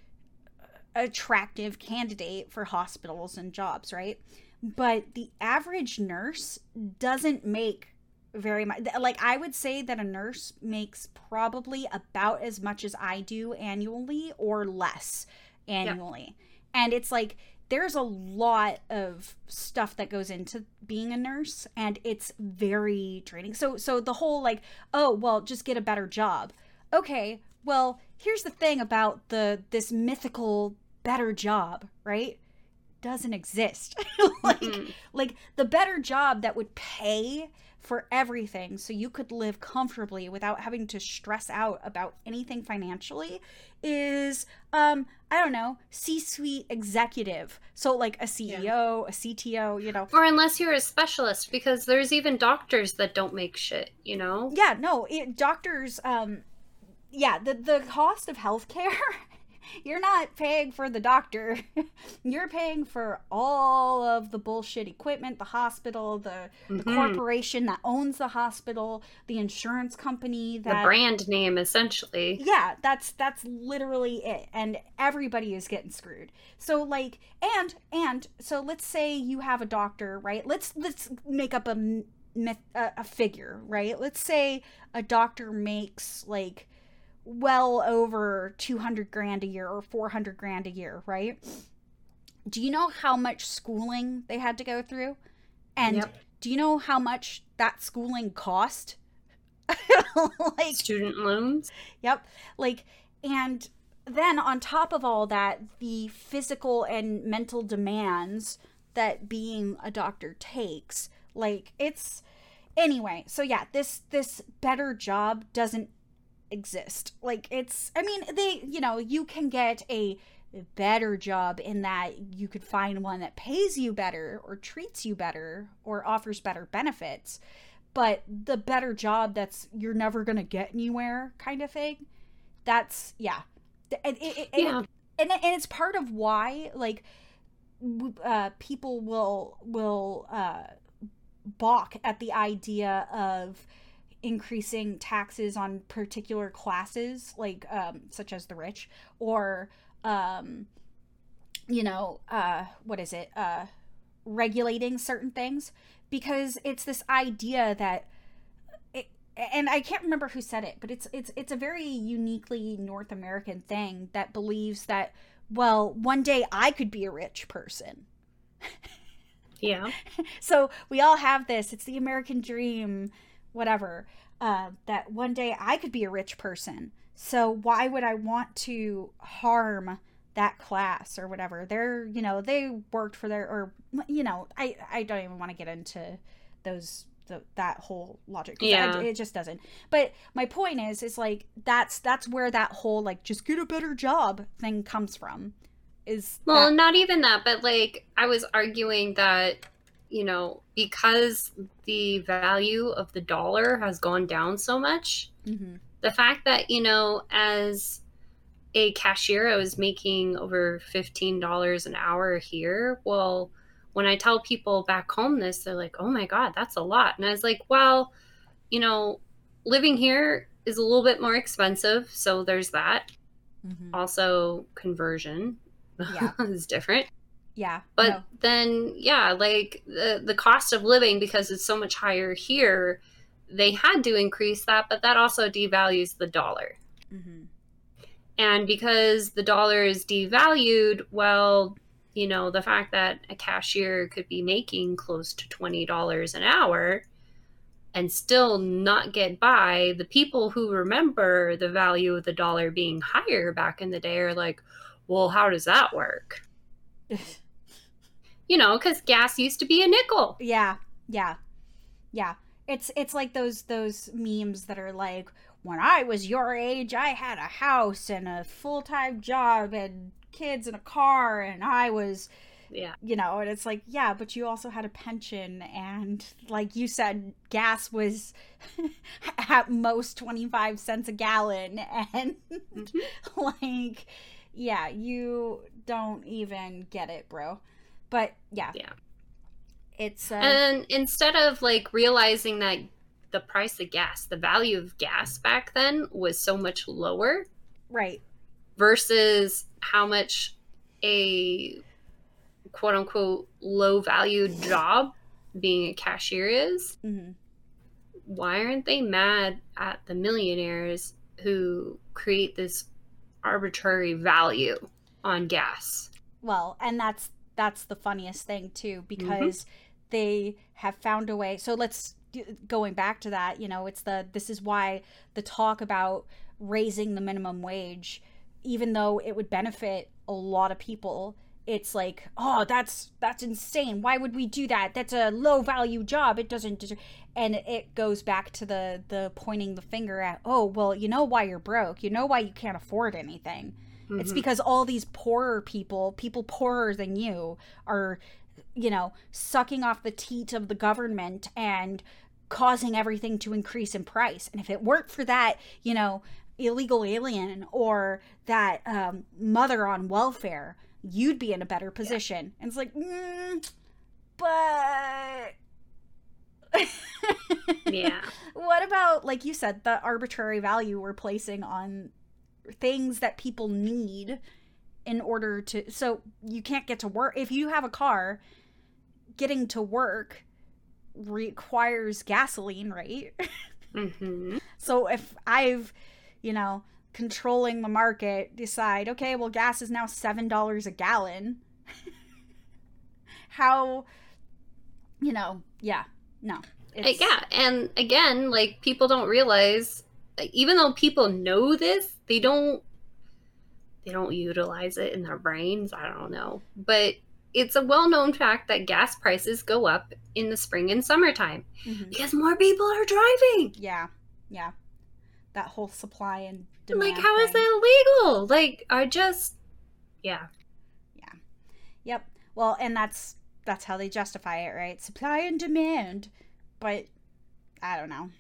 attractive candidate for hospitals and jobs, right? But the average nurse doesn't make very much like I would say that a nurse makes probably about as much as I do annually or less annually. Yeah. And it's like there's a lot of stuff that goes into being a nurse and it's very draining. So so the whole like, oh, well, just get a better job. Okay, well, here's the thing about the this mythical better job, right? Doesn't exist. like mm-hmm. like the better job that would pay for everything so you could live comfortably without having to stress out about anything financially is um I don't know, C-suite executive. So like a CEO, yeah. a CTO, you know. Or unless you're a specialist because there's even doctors that don't make shit, you know? Yeah, no, it, doctors um yeah, the the cost of healthcare you're not paying for the doctor. you're paying for all of the bullshit equipment, the hospital, the, mm-hmm. the corporation that owns the hospital, the insurance company that the brand name essentially. Yeah, that's that's literally it. And everybody is getting screwed. So like and and so let's say you have a doctor, right? Let's let's make up a myth, a, a figure, right? Let's say a doctor makes like well over 200 grand a year or 400 grand a year, right? Do you know how much schooling they had to go through? And yep. do you know how much that schooling cost? like student loans? Yep. Like and then on top of all that, the physical and mental demands that being a doctor takes, like it's anyway, so yeah, this this better job doesn't exist. Like it's I mean, they, you know, you can get a better job in that you could find one that pays you better or treats you better or offers better benefits. But the better job that's you're never going to get anywhere kind of thing. That's yeah. And it, it, yeah. And, and it's part of why like uh, people will will uh, balk at the idea of increasing taxes on particular classes like um, such as the rich or um, you know uh, what is it uh, regulating certain things because it's this idea that it, and I can't remember who said it but it's it's it's a very uniquely North American thing that believes that well one day I could be a rich person. Yeah. So we all have this. It's the American dream whatever, uh, that one day I could be a rich person. So why would I want to harm that class or whatever? They're, you know, they worked for their, or, you know, I, I don't even want to get into those the, that whole logic yeah I, it just doesn't but my point is is like that's that's where that whole like just get a better job thing comes from is well that- not even that but like i was arguing that you know, because the value of the dollar has gone down so much, mm-hmm. the fact that, you know, as a cashier, I was making over $15 an hour here. Well, when I tell people back home this, they're like, oh my God, that's a lot. And I was like, well, you know, living here is a little bit more expensive. So there's that. Mm-hmm. Also, conversion yeah. is different. Yeah. But no. then yeah, like the the cost of living because it's so much higher here, they had to increase that, but that also devalues the dollar. Mm-hmm. And because the dollar is devalued, well, you know, the fact that a cashier could be making close to $20 an hour and still not get by, the people who remember the value of the dollar being higher back in the day are like, well, how does that work? you know, because gas used to be a nickel. Yeah, yeah, yeah. It's it's like those those memes that are like, when I was your age, I had a house and a full time job and kids and a car, and I was, yeah, you know, and it's like, yeah, but you also had a pension, and like you said, gas was at most twenty five cents a gallon, and mm-hmm. like, yeah, you don't even get it, bro. But yeah. Yeah. It's uh, And instead of like realizing that the price of gas, the value of gas back then was so much lower. Right. versus how much a quote unquote low value job being a cashier is. Mm-hmm. Why aren't they mad at the millionaires who create this arbitrary value on gas? Well, and that's that's the funniest thing too mm-hmm. because they have found a way. So let's going back to that, you know, it's the this is why the talk about raising the minimum wage even though it would benefit a lot of people it's like oh that's that's insane. Why would we do that? That's a low value job. It doesn't deserve and it goes back to the the pointing the finger at oh well you know why you're broke. You know why you can't afford anything mm-hmm. it's because all these poorer people people poorer than you are you know sucking off the teat of the government and causing everything to increase in price and if it weren't for that you know illegal alien or that um, mother on welfare, you'd be in a better position. Yeah. And it's like, mm, but. yeah. What about, like you said, the arbitrary value we're placing on things that people need in order to. So you can't get to work. If you have a car, getting to work requires gasoline, right? Mm-hmm. so if I've you know, controlling the market decide, okay, well, gas is now $7 a gallon. How, you know, yeah, no. It's... Yeah, and again, like people don't realize, even though people know this, they don't. They don't utilize it in their brains. I don't know, but it's a well-known fact that gas prices go up in the spring and summertime mm-hmm. because more people are driving. Yeah, yeah that whole supply and demand. Like, how thing. is that legal? Like, I just, yeah, yeah, yep. Well, and that's that's how they justify it, right? Supply and demand, but I don't know.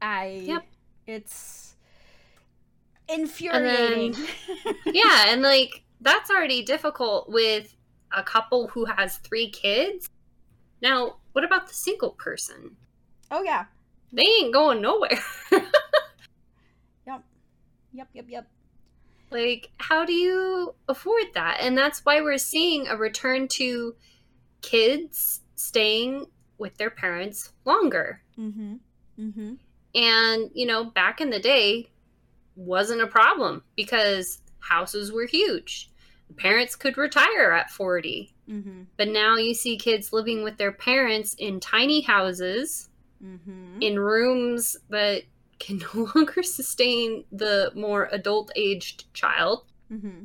I yep. It's infuriating. And then, yeah, and like that's already difficult with a couple who has three kids. Now, what about the single person? Oh yeah. They ain't going nowhere. Yep, yep, yep. Yep. Like, how do you afford that? And that's why we're seeing a return to kids staying with their parents longer. Mm-hmm. Mm-hmm. And, you know, back in the day wasn't a problem because houses were huge. Parents could retire at 40. Mm-hmm. But now you see kids living with their parents in tiny houses, mm-hmm. in rooms that can no longer sustain the more adult aged child mm-hmm.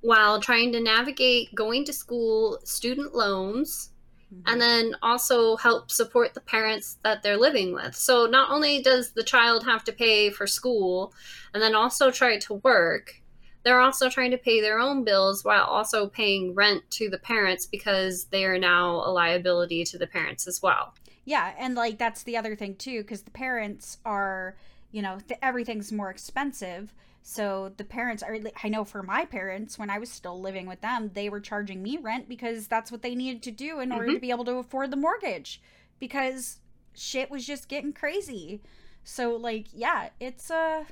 while trying to navigate going to school, student loans, mm-hmm. and then also help support the parents that they're living with. So not only does the child have to pay for school and then also try to work, they're also trying to pay their own bills while also paying rent to the parents because they are now a liability to the parents as well. Yeah, and like that's the other thing too, because the parents are, you know, th- everything's more expensive. So the parents are, I know for my parents, when I was still living with them, they were charging me rent because that's what they needed to do in order mm-hmm. to be able to afford the mortgage because shit was just getting crazy. So, like, yeah, it's, uh,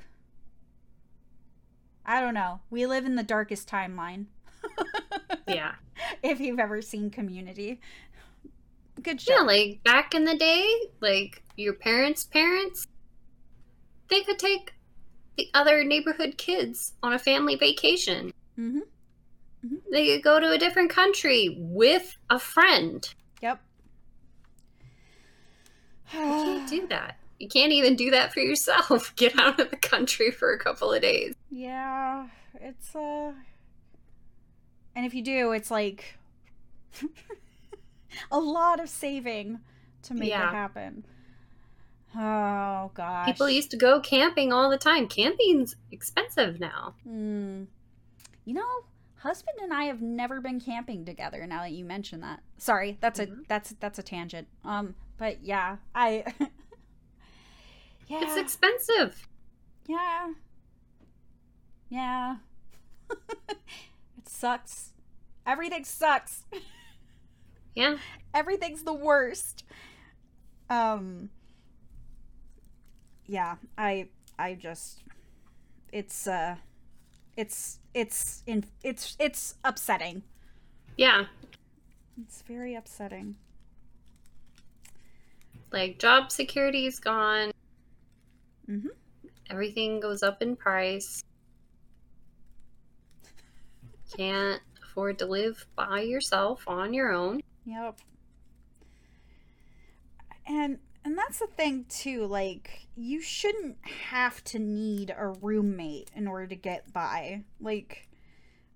I don't know. We live in the darkest timeline. yeah. If you've ever seen Community. Good show. Yeah, like back in the day, like your parents' parents, they could take the other neighborhood kids on a family vacation. Mm-hmm. Mm-hmm. They could go to a different country with a friend. Yep. you can't do that. You can't even do that for yourself. Get out of the country for a couple of days. Yeah, it's uh and if you do, it's like a lot of saving to make yeah. it happen. Oh gosh. People used to go camping all the time. Camping's expensive now. Mm. You know, husband and I have never been camping together now that you mention that. Sorry, that's mm-hmm. a that's that's a tangent. Um, but yeah, I Yeah. It's expensive. Yeah. Yeah. it sucks. Everything sucks. Yeah. Everything's the worst. Um yeah, I I just it's uh it's it's in it's it's upsetting. Yeah. It's very upsetting. Like job security is gone. Mhm. Everything goes up in price. Can't afford to live by yourself on your own. Yep. And and that's the thing too, like you shouldn't have to need a roommate in order to get by. Like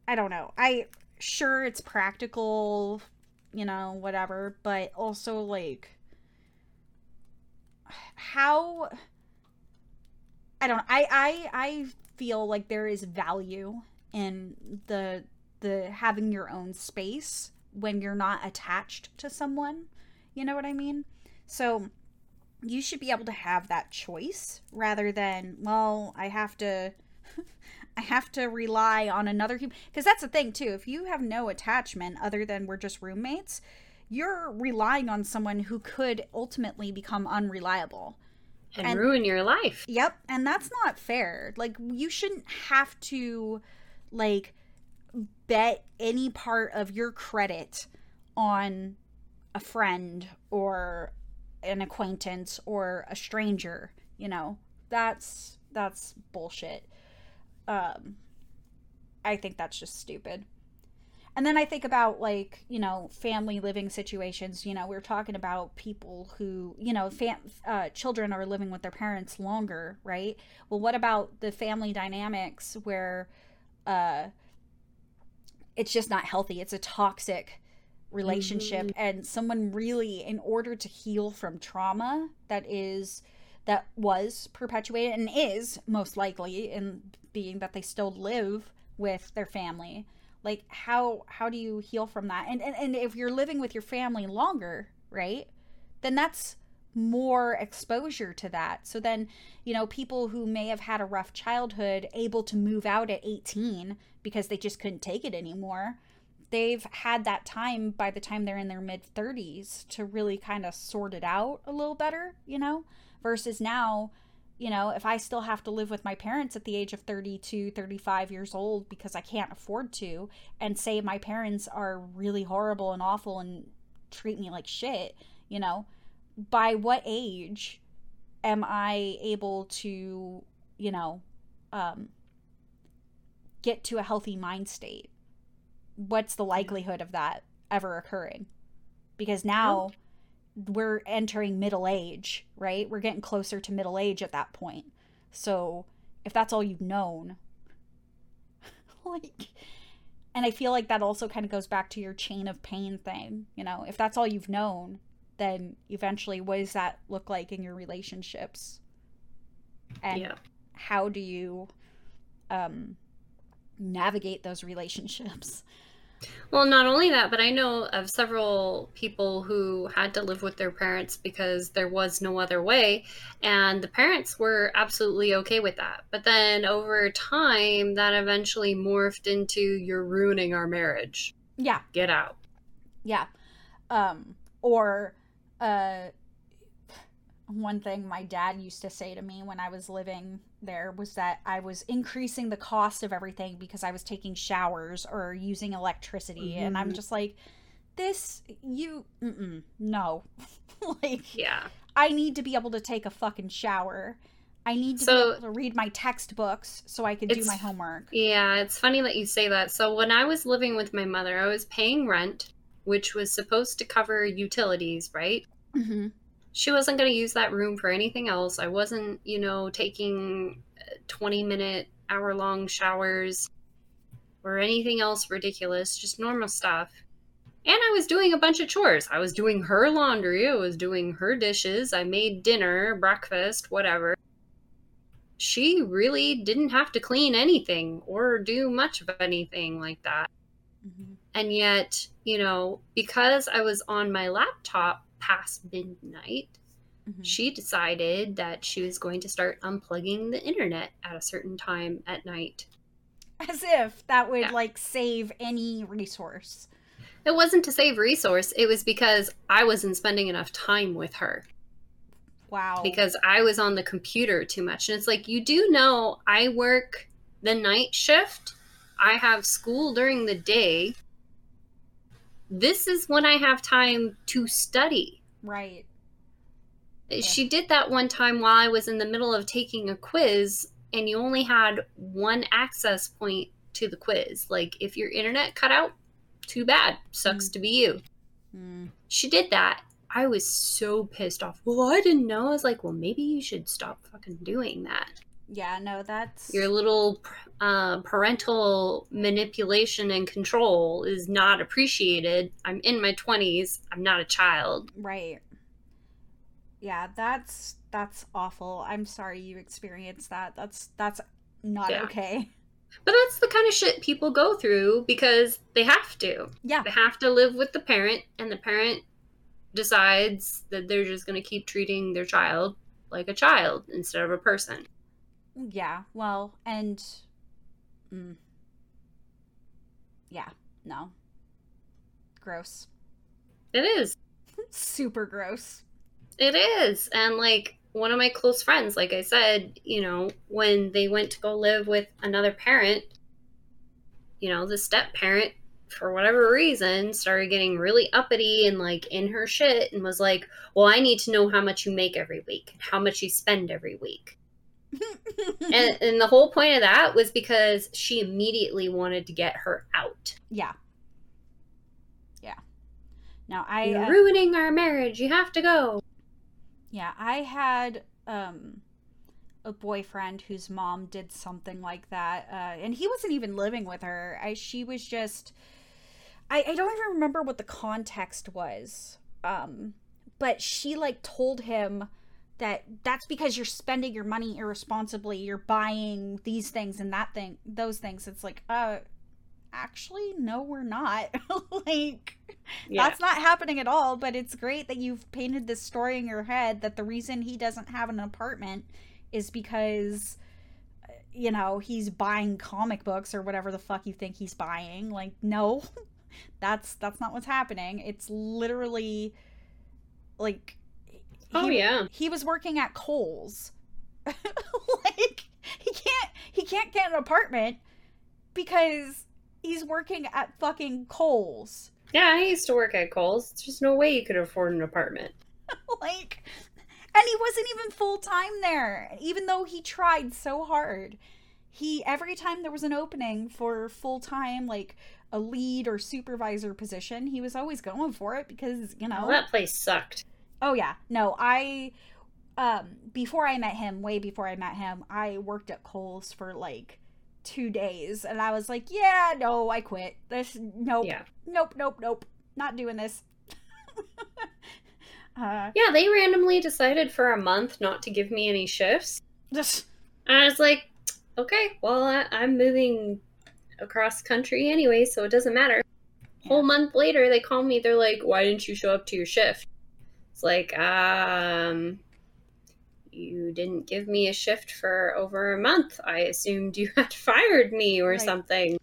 I don't know. I sure it's practical, you know, whatever, but also like how I don't I I I feel like there is value in the the having your own space when you're not attached to someone. You know what I mean? So you should be able to have that choice rather than, well, I have to I have to rely on another human because that's the thing too. If you have no attachment other than we're just roommates, you're relying on someone who could ultimately become unreliable. And, And- ruin your life. Yep, and that's not fair. Like you shouldn't have to like bet any part of your credit on a friend or an acquaintance or a stranger, you know. That's that's bullshit. Um I think that's just stupid. And then I think about like, you know, family living situations, you know, we're talking about people who, you know, fam- uh, children are living with their parents longer, right? Well, what about the family dynamics where uh it's just not healthy. It's a toxic relationship Mhm. and someone really in order to heal from trauma that is that was perpetuated and is most likely in being that they still live with their family like how how do you heal from that and, and and if you're living with your family longer right then that's more exposure to that so then you know people who may have had a rough childhood able to move out at 18 because they just couldn't take it anymore they've had that time by the time they're in their mid 30s to really kind of sort it out a little better you know? Versus now you know if i still have to live with my parents at the age of 32 35 years old because i can't afford to and say my parents are really horrible and awful and treat me like shit you know by what age am i able to you know um get to a healthy mind state what's the likelihood of that ever occurring? Because now we're entering middle age right? We're getting closer to middle age at that point. So if that's all you've known like and i feel like that also kind of goes back to your chain of pain thing you know? If that's all you've known then eventually what does that look like in your relationships? And yeah. how do you um navigate those relationships Well, not only that, but I know of several people who had to live with their parents because there was no other way. And the parents were absolutely okay with that. But then over time, that eventually morphed into you're ruining our marriage. yeah Get out. yeah um or uh one thing my dad used to say to me when I was living there was that I was increasing the cost of everything because I was taking showers or using electricity and I'm Mhm. just like this you mm-mm, no like Yeah. I need to be able to take a fucking shower I need to So- be able to read my textbooks so I can do my homework Yeah, it's funny that you say that. So when I was living with my mother, I was paying rent, which was supposed to cover utilities, right? mm-hmm. She wasn't going to use that room for anything else. I wasn't, you know, taking 20 minute, hour long showers or anything else ridiculous, just normal stuff. And I was doing a bunch of chores. I was doing her laundry, I was doing her dishes, I made dinner, breakfast, whatever. She really didn't have to clean anything or do much of anything like that. Mm-hmm. And yet, you know, because I was on my laptop past midnight, Mm-hmm. she decided that she was going to start unplugging the internet at a certain time at night. as if that would Yeah. like save any resource It wasn't to save resource, it was because I wasn't spending enough time with her wow because I was on the computer too much. And it's like, you do know I work the night shift. I have school during the day. This is when I have time to study. Right. She did that one time while I was in the middle of taking a quiz, and you only had one access point to the quiz. Like, if your internet cut out, too bad. Sucks Mm. to be you. Mm. She did that. I was so pissed off. Well, I didn't know. I was like, well, maybe you should stop fucking doing that. Yeah, no, that's Your little uh, parental manipulation and control is not appreciated. I'm in my 20s. I'm not a child. right. Yeah, that's that's awful. I'm sorry you experienced that. That's that's not Yeah. okay. But that's the kind of shit people go through because they have to. Yeah. They have to live with the parent, and the parent decides that they're just going to keep treating their child like a child instead of a person. Yeah, well, and mm, yeah, no. Gross. It is. Super gross. It is. And like one of my close friends, like I said, you know, when they went to go live with another parent, you know, the step parent, for whatever reason, started getting really uppity and like in her shit and was like, Well, I need to know how much you make every week, how much you spend every week. And, and the whole point of that was because she immediately wanted to get her out. yeah. Yeah. Now I You're uh, ruining our marriage. You have to go. Yeah, I had um a boyfriend whose mom did something like that, uh, and he wasn't even living with her. I she was just, I I don't even remember what the context was, um, but she like told him that that's because you're spending your money irresponsibly. You're buying these things and that thing, those things. It's like, uh, actually, no, we're not. like that's not happening at all, but it's great that you've painted this story in your head that the reason he doesn't have an apartment is because uh, you know, he's buying comic books or whatever the fuck you think he's buying. Like no. That's that's not what's happening. It's literally like oh, he- yeah. he was working at Kohl's. like he can't he can't get an apartment because he's working at fucking Kohl's. Yeah, I used to work at Kohl's. There's no way you could afford an apartment. like and he wasn't even full time there even though he tried so hard he every time there was an opening for full time like a lead or supervisor position he was always going for it because you know Well, that place sucked. Oh yeah no i um before i met him way before i met him i worked at Kohl's for like two days and i was like yeah no i quit this nope Yeah. nope nope nope not doing this uh Yeah, they randomly decided for a month not to give me any shifts. just I was like, okay, well, I, I'm moving across country anyway, so it doesn't matter. Whole month later, they call me. They're like, why didn't you show up to your shift? It's like, um, you didn't give me a shift for over a month. I assumed you had fired me or Right. something.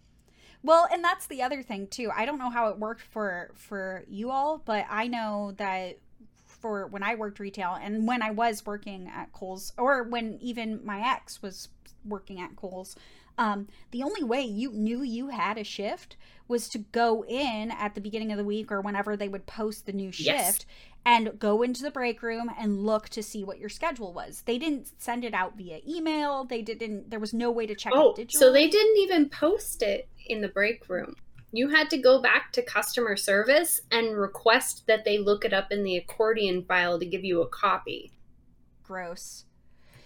Well, and that's the other thing too. I don't know how it worked for for you all, but I know that for when I worked retail and when I was working at Kohl's or when even my ex was working at Kohl's, um, the only way you knew you had a shift was to go in at the beginning of the week or whenever they would post the new shift Yes. And go into the break room and look to see what your schedule was. They didn't send it out via email. They didn't there was no way to check Oh, it digitally. so they didn't even post it in the break room. You had to go back to customer service and request that they look it up in the accordion file to give you a copy. gross.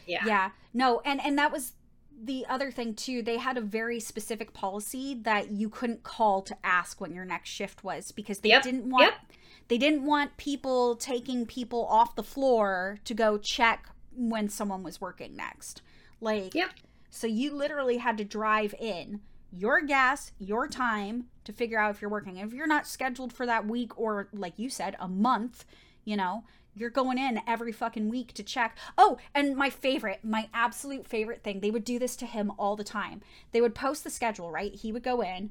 Yeah. Yeah. No, and and that was the other thing too. They had a very specific policy that you couldn't call to ask when your next shift was because they Yep, didn't want yep. They didn't want people taking people off the floor to go check when someone was working next. Like Yep. so you literally had to drive in your gas, your time to figure out if you're working. If you're not scheduled for that week or like you said, a month, you know, you're going in every fucking week to check. Oh, and my favorite, my absolute favorite thing, they would do this to him all the time. They would post the schedule, right? He would go in,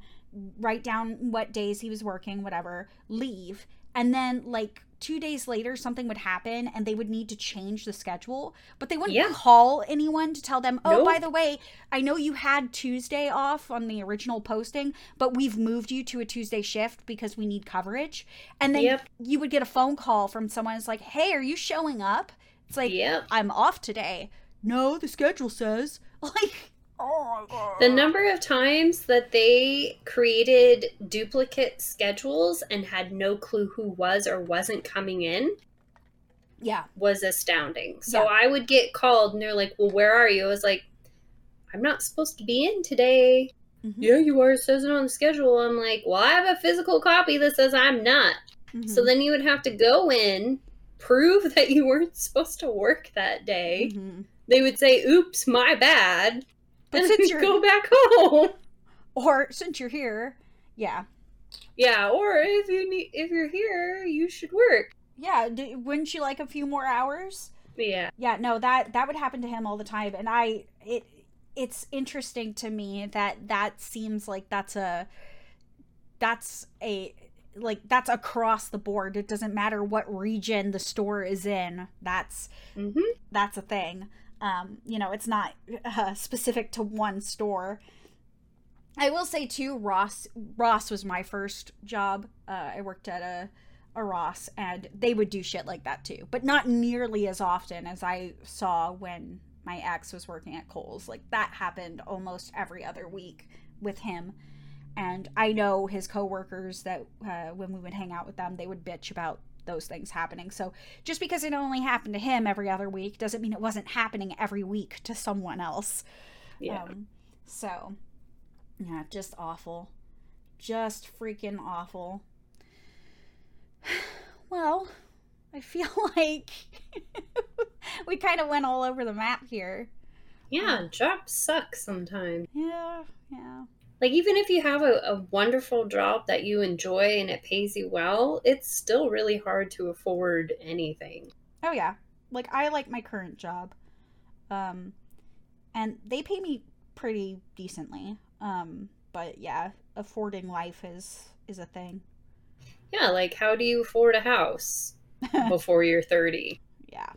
write down what days he was working, whatever, leave, and then like two days later something would happen and they would need to change the schedule but they wouldn't Yeah. call anyone to tell them oh Nope. by the way i know you had tuesday off on the original posting but we've moved you to a tuesday shift because we need coverage and then Yep. you would get a phone call from someone it's like hey are you showing up it's like Yep. i'm off today no the schedule says like oh my god The number of times that they created duplicate schedules and had no clue who was or wasn't coming in yeah was astounding. So Yeah. I would get called and they're like, Well, where are you? I was like, I'm not supposed to be in today. Mhm. Yeah, you are. It says it on the schedule. I'm like, Well, I have a physical copy that says I'm not. Mhm. So then you would have to go in, prove that you weren't supposed to work that day. Mhm. They would say, Oops, my bad. But and since you're- go back home. or since you're here yeah. Yeah, or if you need, if you're here, you should work. yeah d- wouldn't you like a few more hours? Yeah, yeah no that that would happen to him all the time and i it it's interesting to me that that seems like that's a that's a like that's across the board. It doesn't matter what region the store is in that's hmm that's a thing um you know it's not uh, specific to one store. I will say too ross ross was my first job. Uh, i worked at a a ross and they would do shit like that too but not nearly as often as i saw when my ex was working at Kohl's. like that happened almost every other week with him. And i know his coworkers that uh, when we would hang out with them they would bitch about those things happening so just because it only happened to him every other week doesn't mean it wasn't happening every week to someone else. yeah. Um, so, yeah, just awful. Just freaking awful. Well, I feel like we kind of went all over the map here. yeah, jobs suck sometimes. Yeah, yeah. Like even if you have a, a wonderful job that you enjoy and it pays you well, it's still really hard to afford anything. Oh yeah. Like I like my current job. Um and they pay me pretty decently. Um but yeah, affording life is is a thing. Yeah, like how do you afford a house before you're 30? yeah.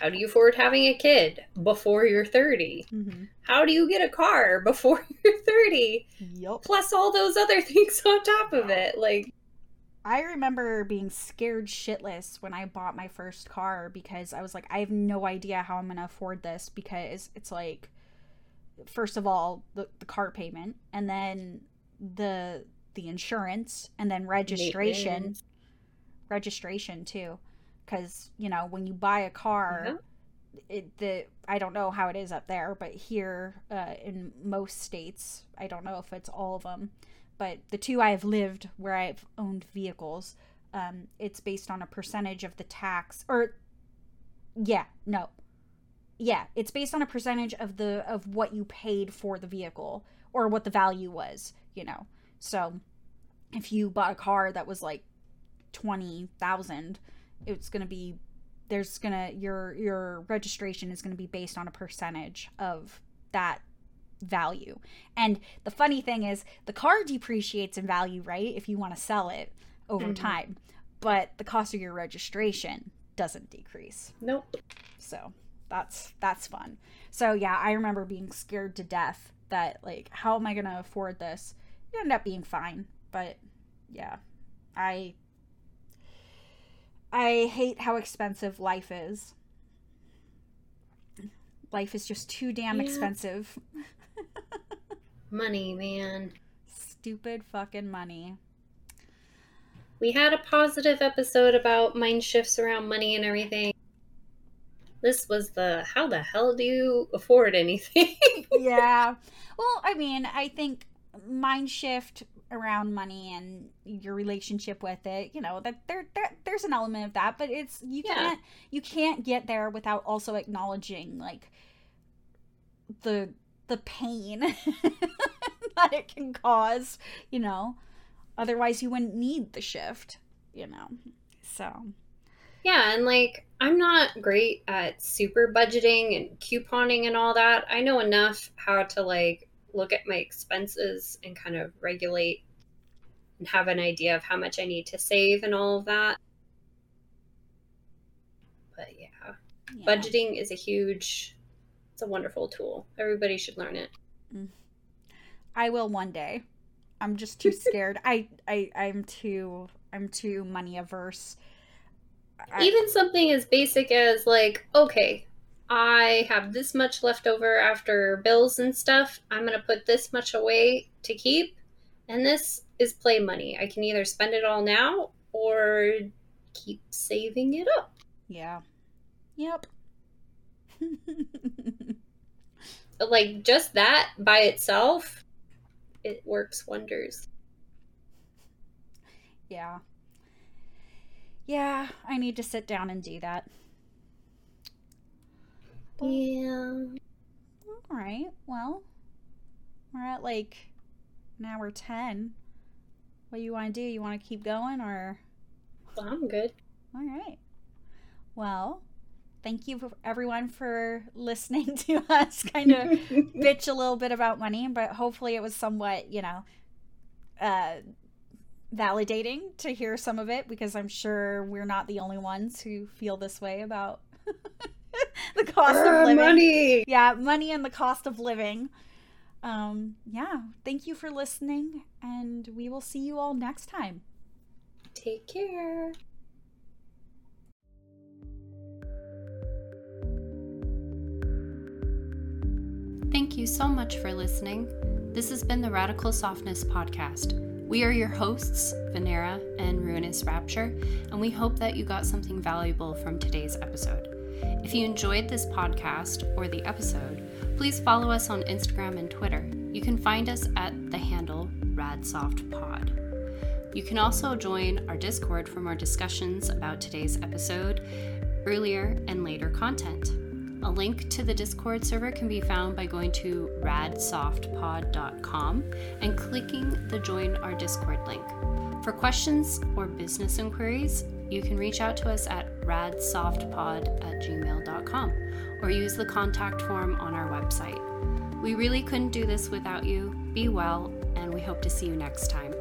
How do you afford having a kid before you're 30? Mhm. How do you get a car before you're 30? Yup. Plus all those other things on top of it. Like, I remember being scared shitless when I bought my first car because I was like, I have no idea how I'm gonna afford this because it's like, first of all, the, the car payment, and then the the insurance, and then registration, registration too, because you know when you buy a car. Yeah. It, the I don't know how it is up there, but here uh, in most states, I don't know if it's all of them, but the two I have lived where I've owned vehicles, um, it's based on a percentage of the tax or yeah, no. Yeah, it's based on a percentage of the of what you paid for the vehicle or what the value was, you know. So if you bought a car that was like 20,000, it's going to be there's going to your your registration is going to be based on a percentage of that value. And the funny thing is, the car depreciates in value, right? If you want to sell it over Mhm. time, but the cost of your registration doesn't decrease. Nope. So that's that's fun. So yeah, I remember being scared to death that like, how am I gonna afford this? It ended up being fine, but yeah, I I hate how expensive life is. Life is just too damn Yeah. expensive. Money, man. Stupid fucking money. We had a positive episode about mind shifts around money and everything. This was the how the hell do you afford anything? yeah. Well, I mean, I think mind shift around money and your relationship with it, you know, that there, there there's an element of that, but it's you Yeah. can't you can't get there without also acknowledging like the the pain that it can cause, you know. Otherwise you wouldn't need the shift, you know. So, yeah, and like I'm not great at super budgeting and couponing and all that. I know enough how to like look at my expenses and kind of regulate and have an idea of how much I need to save and all of that. But yeah, Yeah. budgeting is a huge, it's a wonderful tool. Everybody should learn it. Mm. I will one day. I'm just too scared. I, I I'm too I'm too money averse. I- Even something as basic as like, okay, I have this much left over after bills and stuff. I'm going to put this much away to keep. And this is play money. I can either spend it all now or keep saving it up. yeah. Yep. But, like just that by itself, it works wonders. yeah. Yeah, I need to sit down and do that. Yeah. All right. Well, we're at like an hour 10. What do you want to do? You want to keep going or Well, I'm good. All right. Well, thank you for everyone for listening to us kind of bitch a little bit about money, but hopefully it was somewhat, you know, uh validating to hear some of it because I'm sure we're not the only ones who feel this way about the cost of Ah, living. money. Yeah, money and the cost of living. Um, yeah, thank you for listening and we will see you all next time. Take care. Thank you so much for listening. This has been the Radical Softness Podcast. We are your hosts, Venera and Ruinous Rapture, and we hope that you got something valuable from today's episode. If you enjoyed this podcast or the episode, please follow us on Instagram and Twitter. You can find us at the handle RadSoftPod. You can also join our Discord for more discussions about today's episode, earlier and later content. A link to the Discord server can be found by going to radsoftpod.com and clicking the Join Our Discord link. For questions or business inquiries, you can reach out to us at radsoftpod at gmail.com or use the contact form on our website. We really couldn't do this without you. Be well, and we hope to see you next time.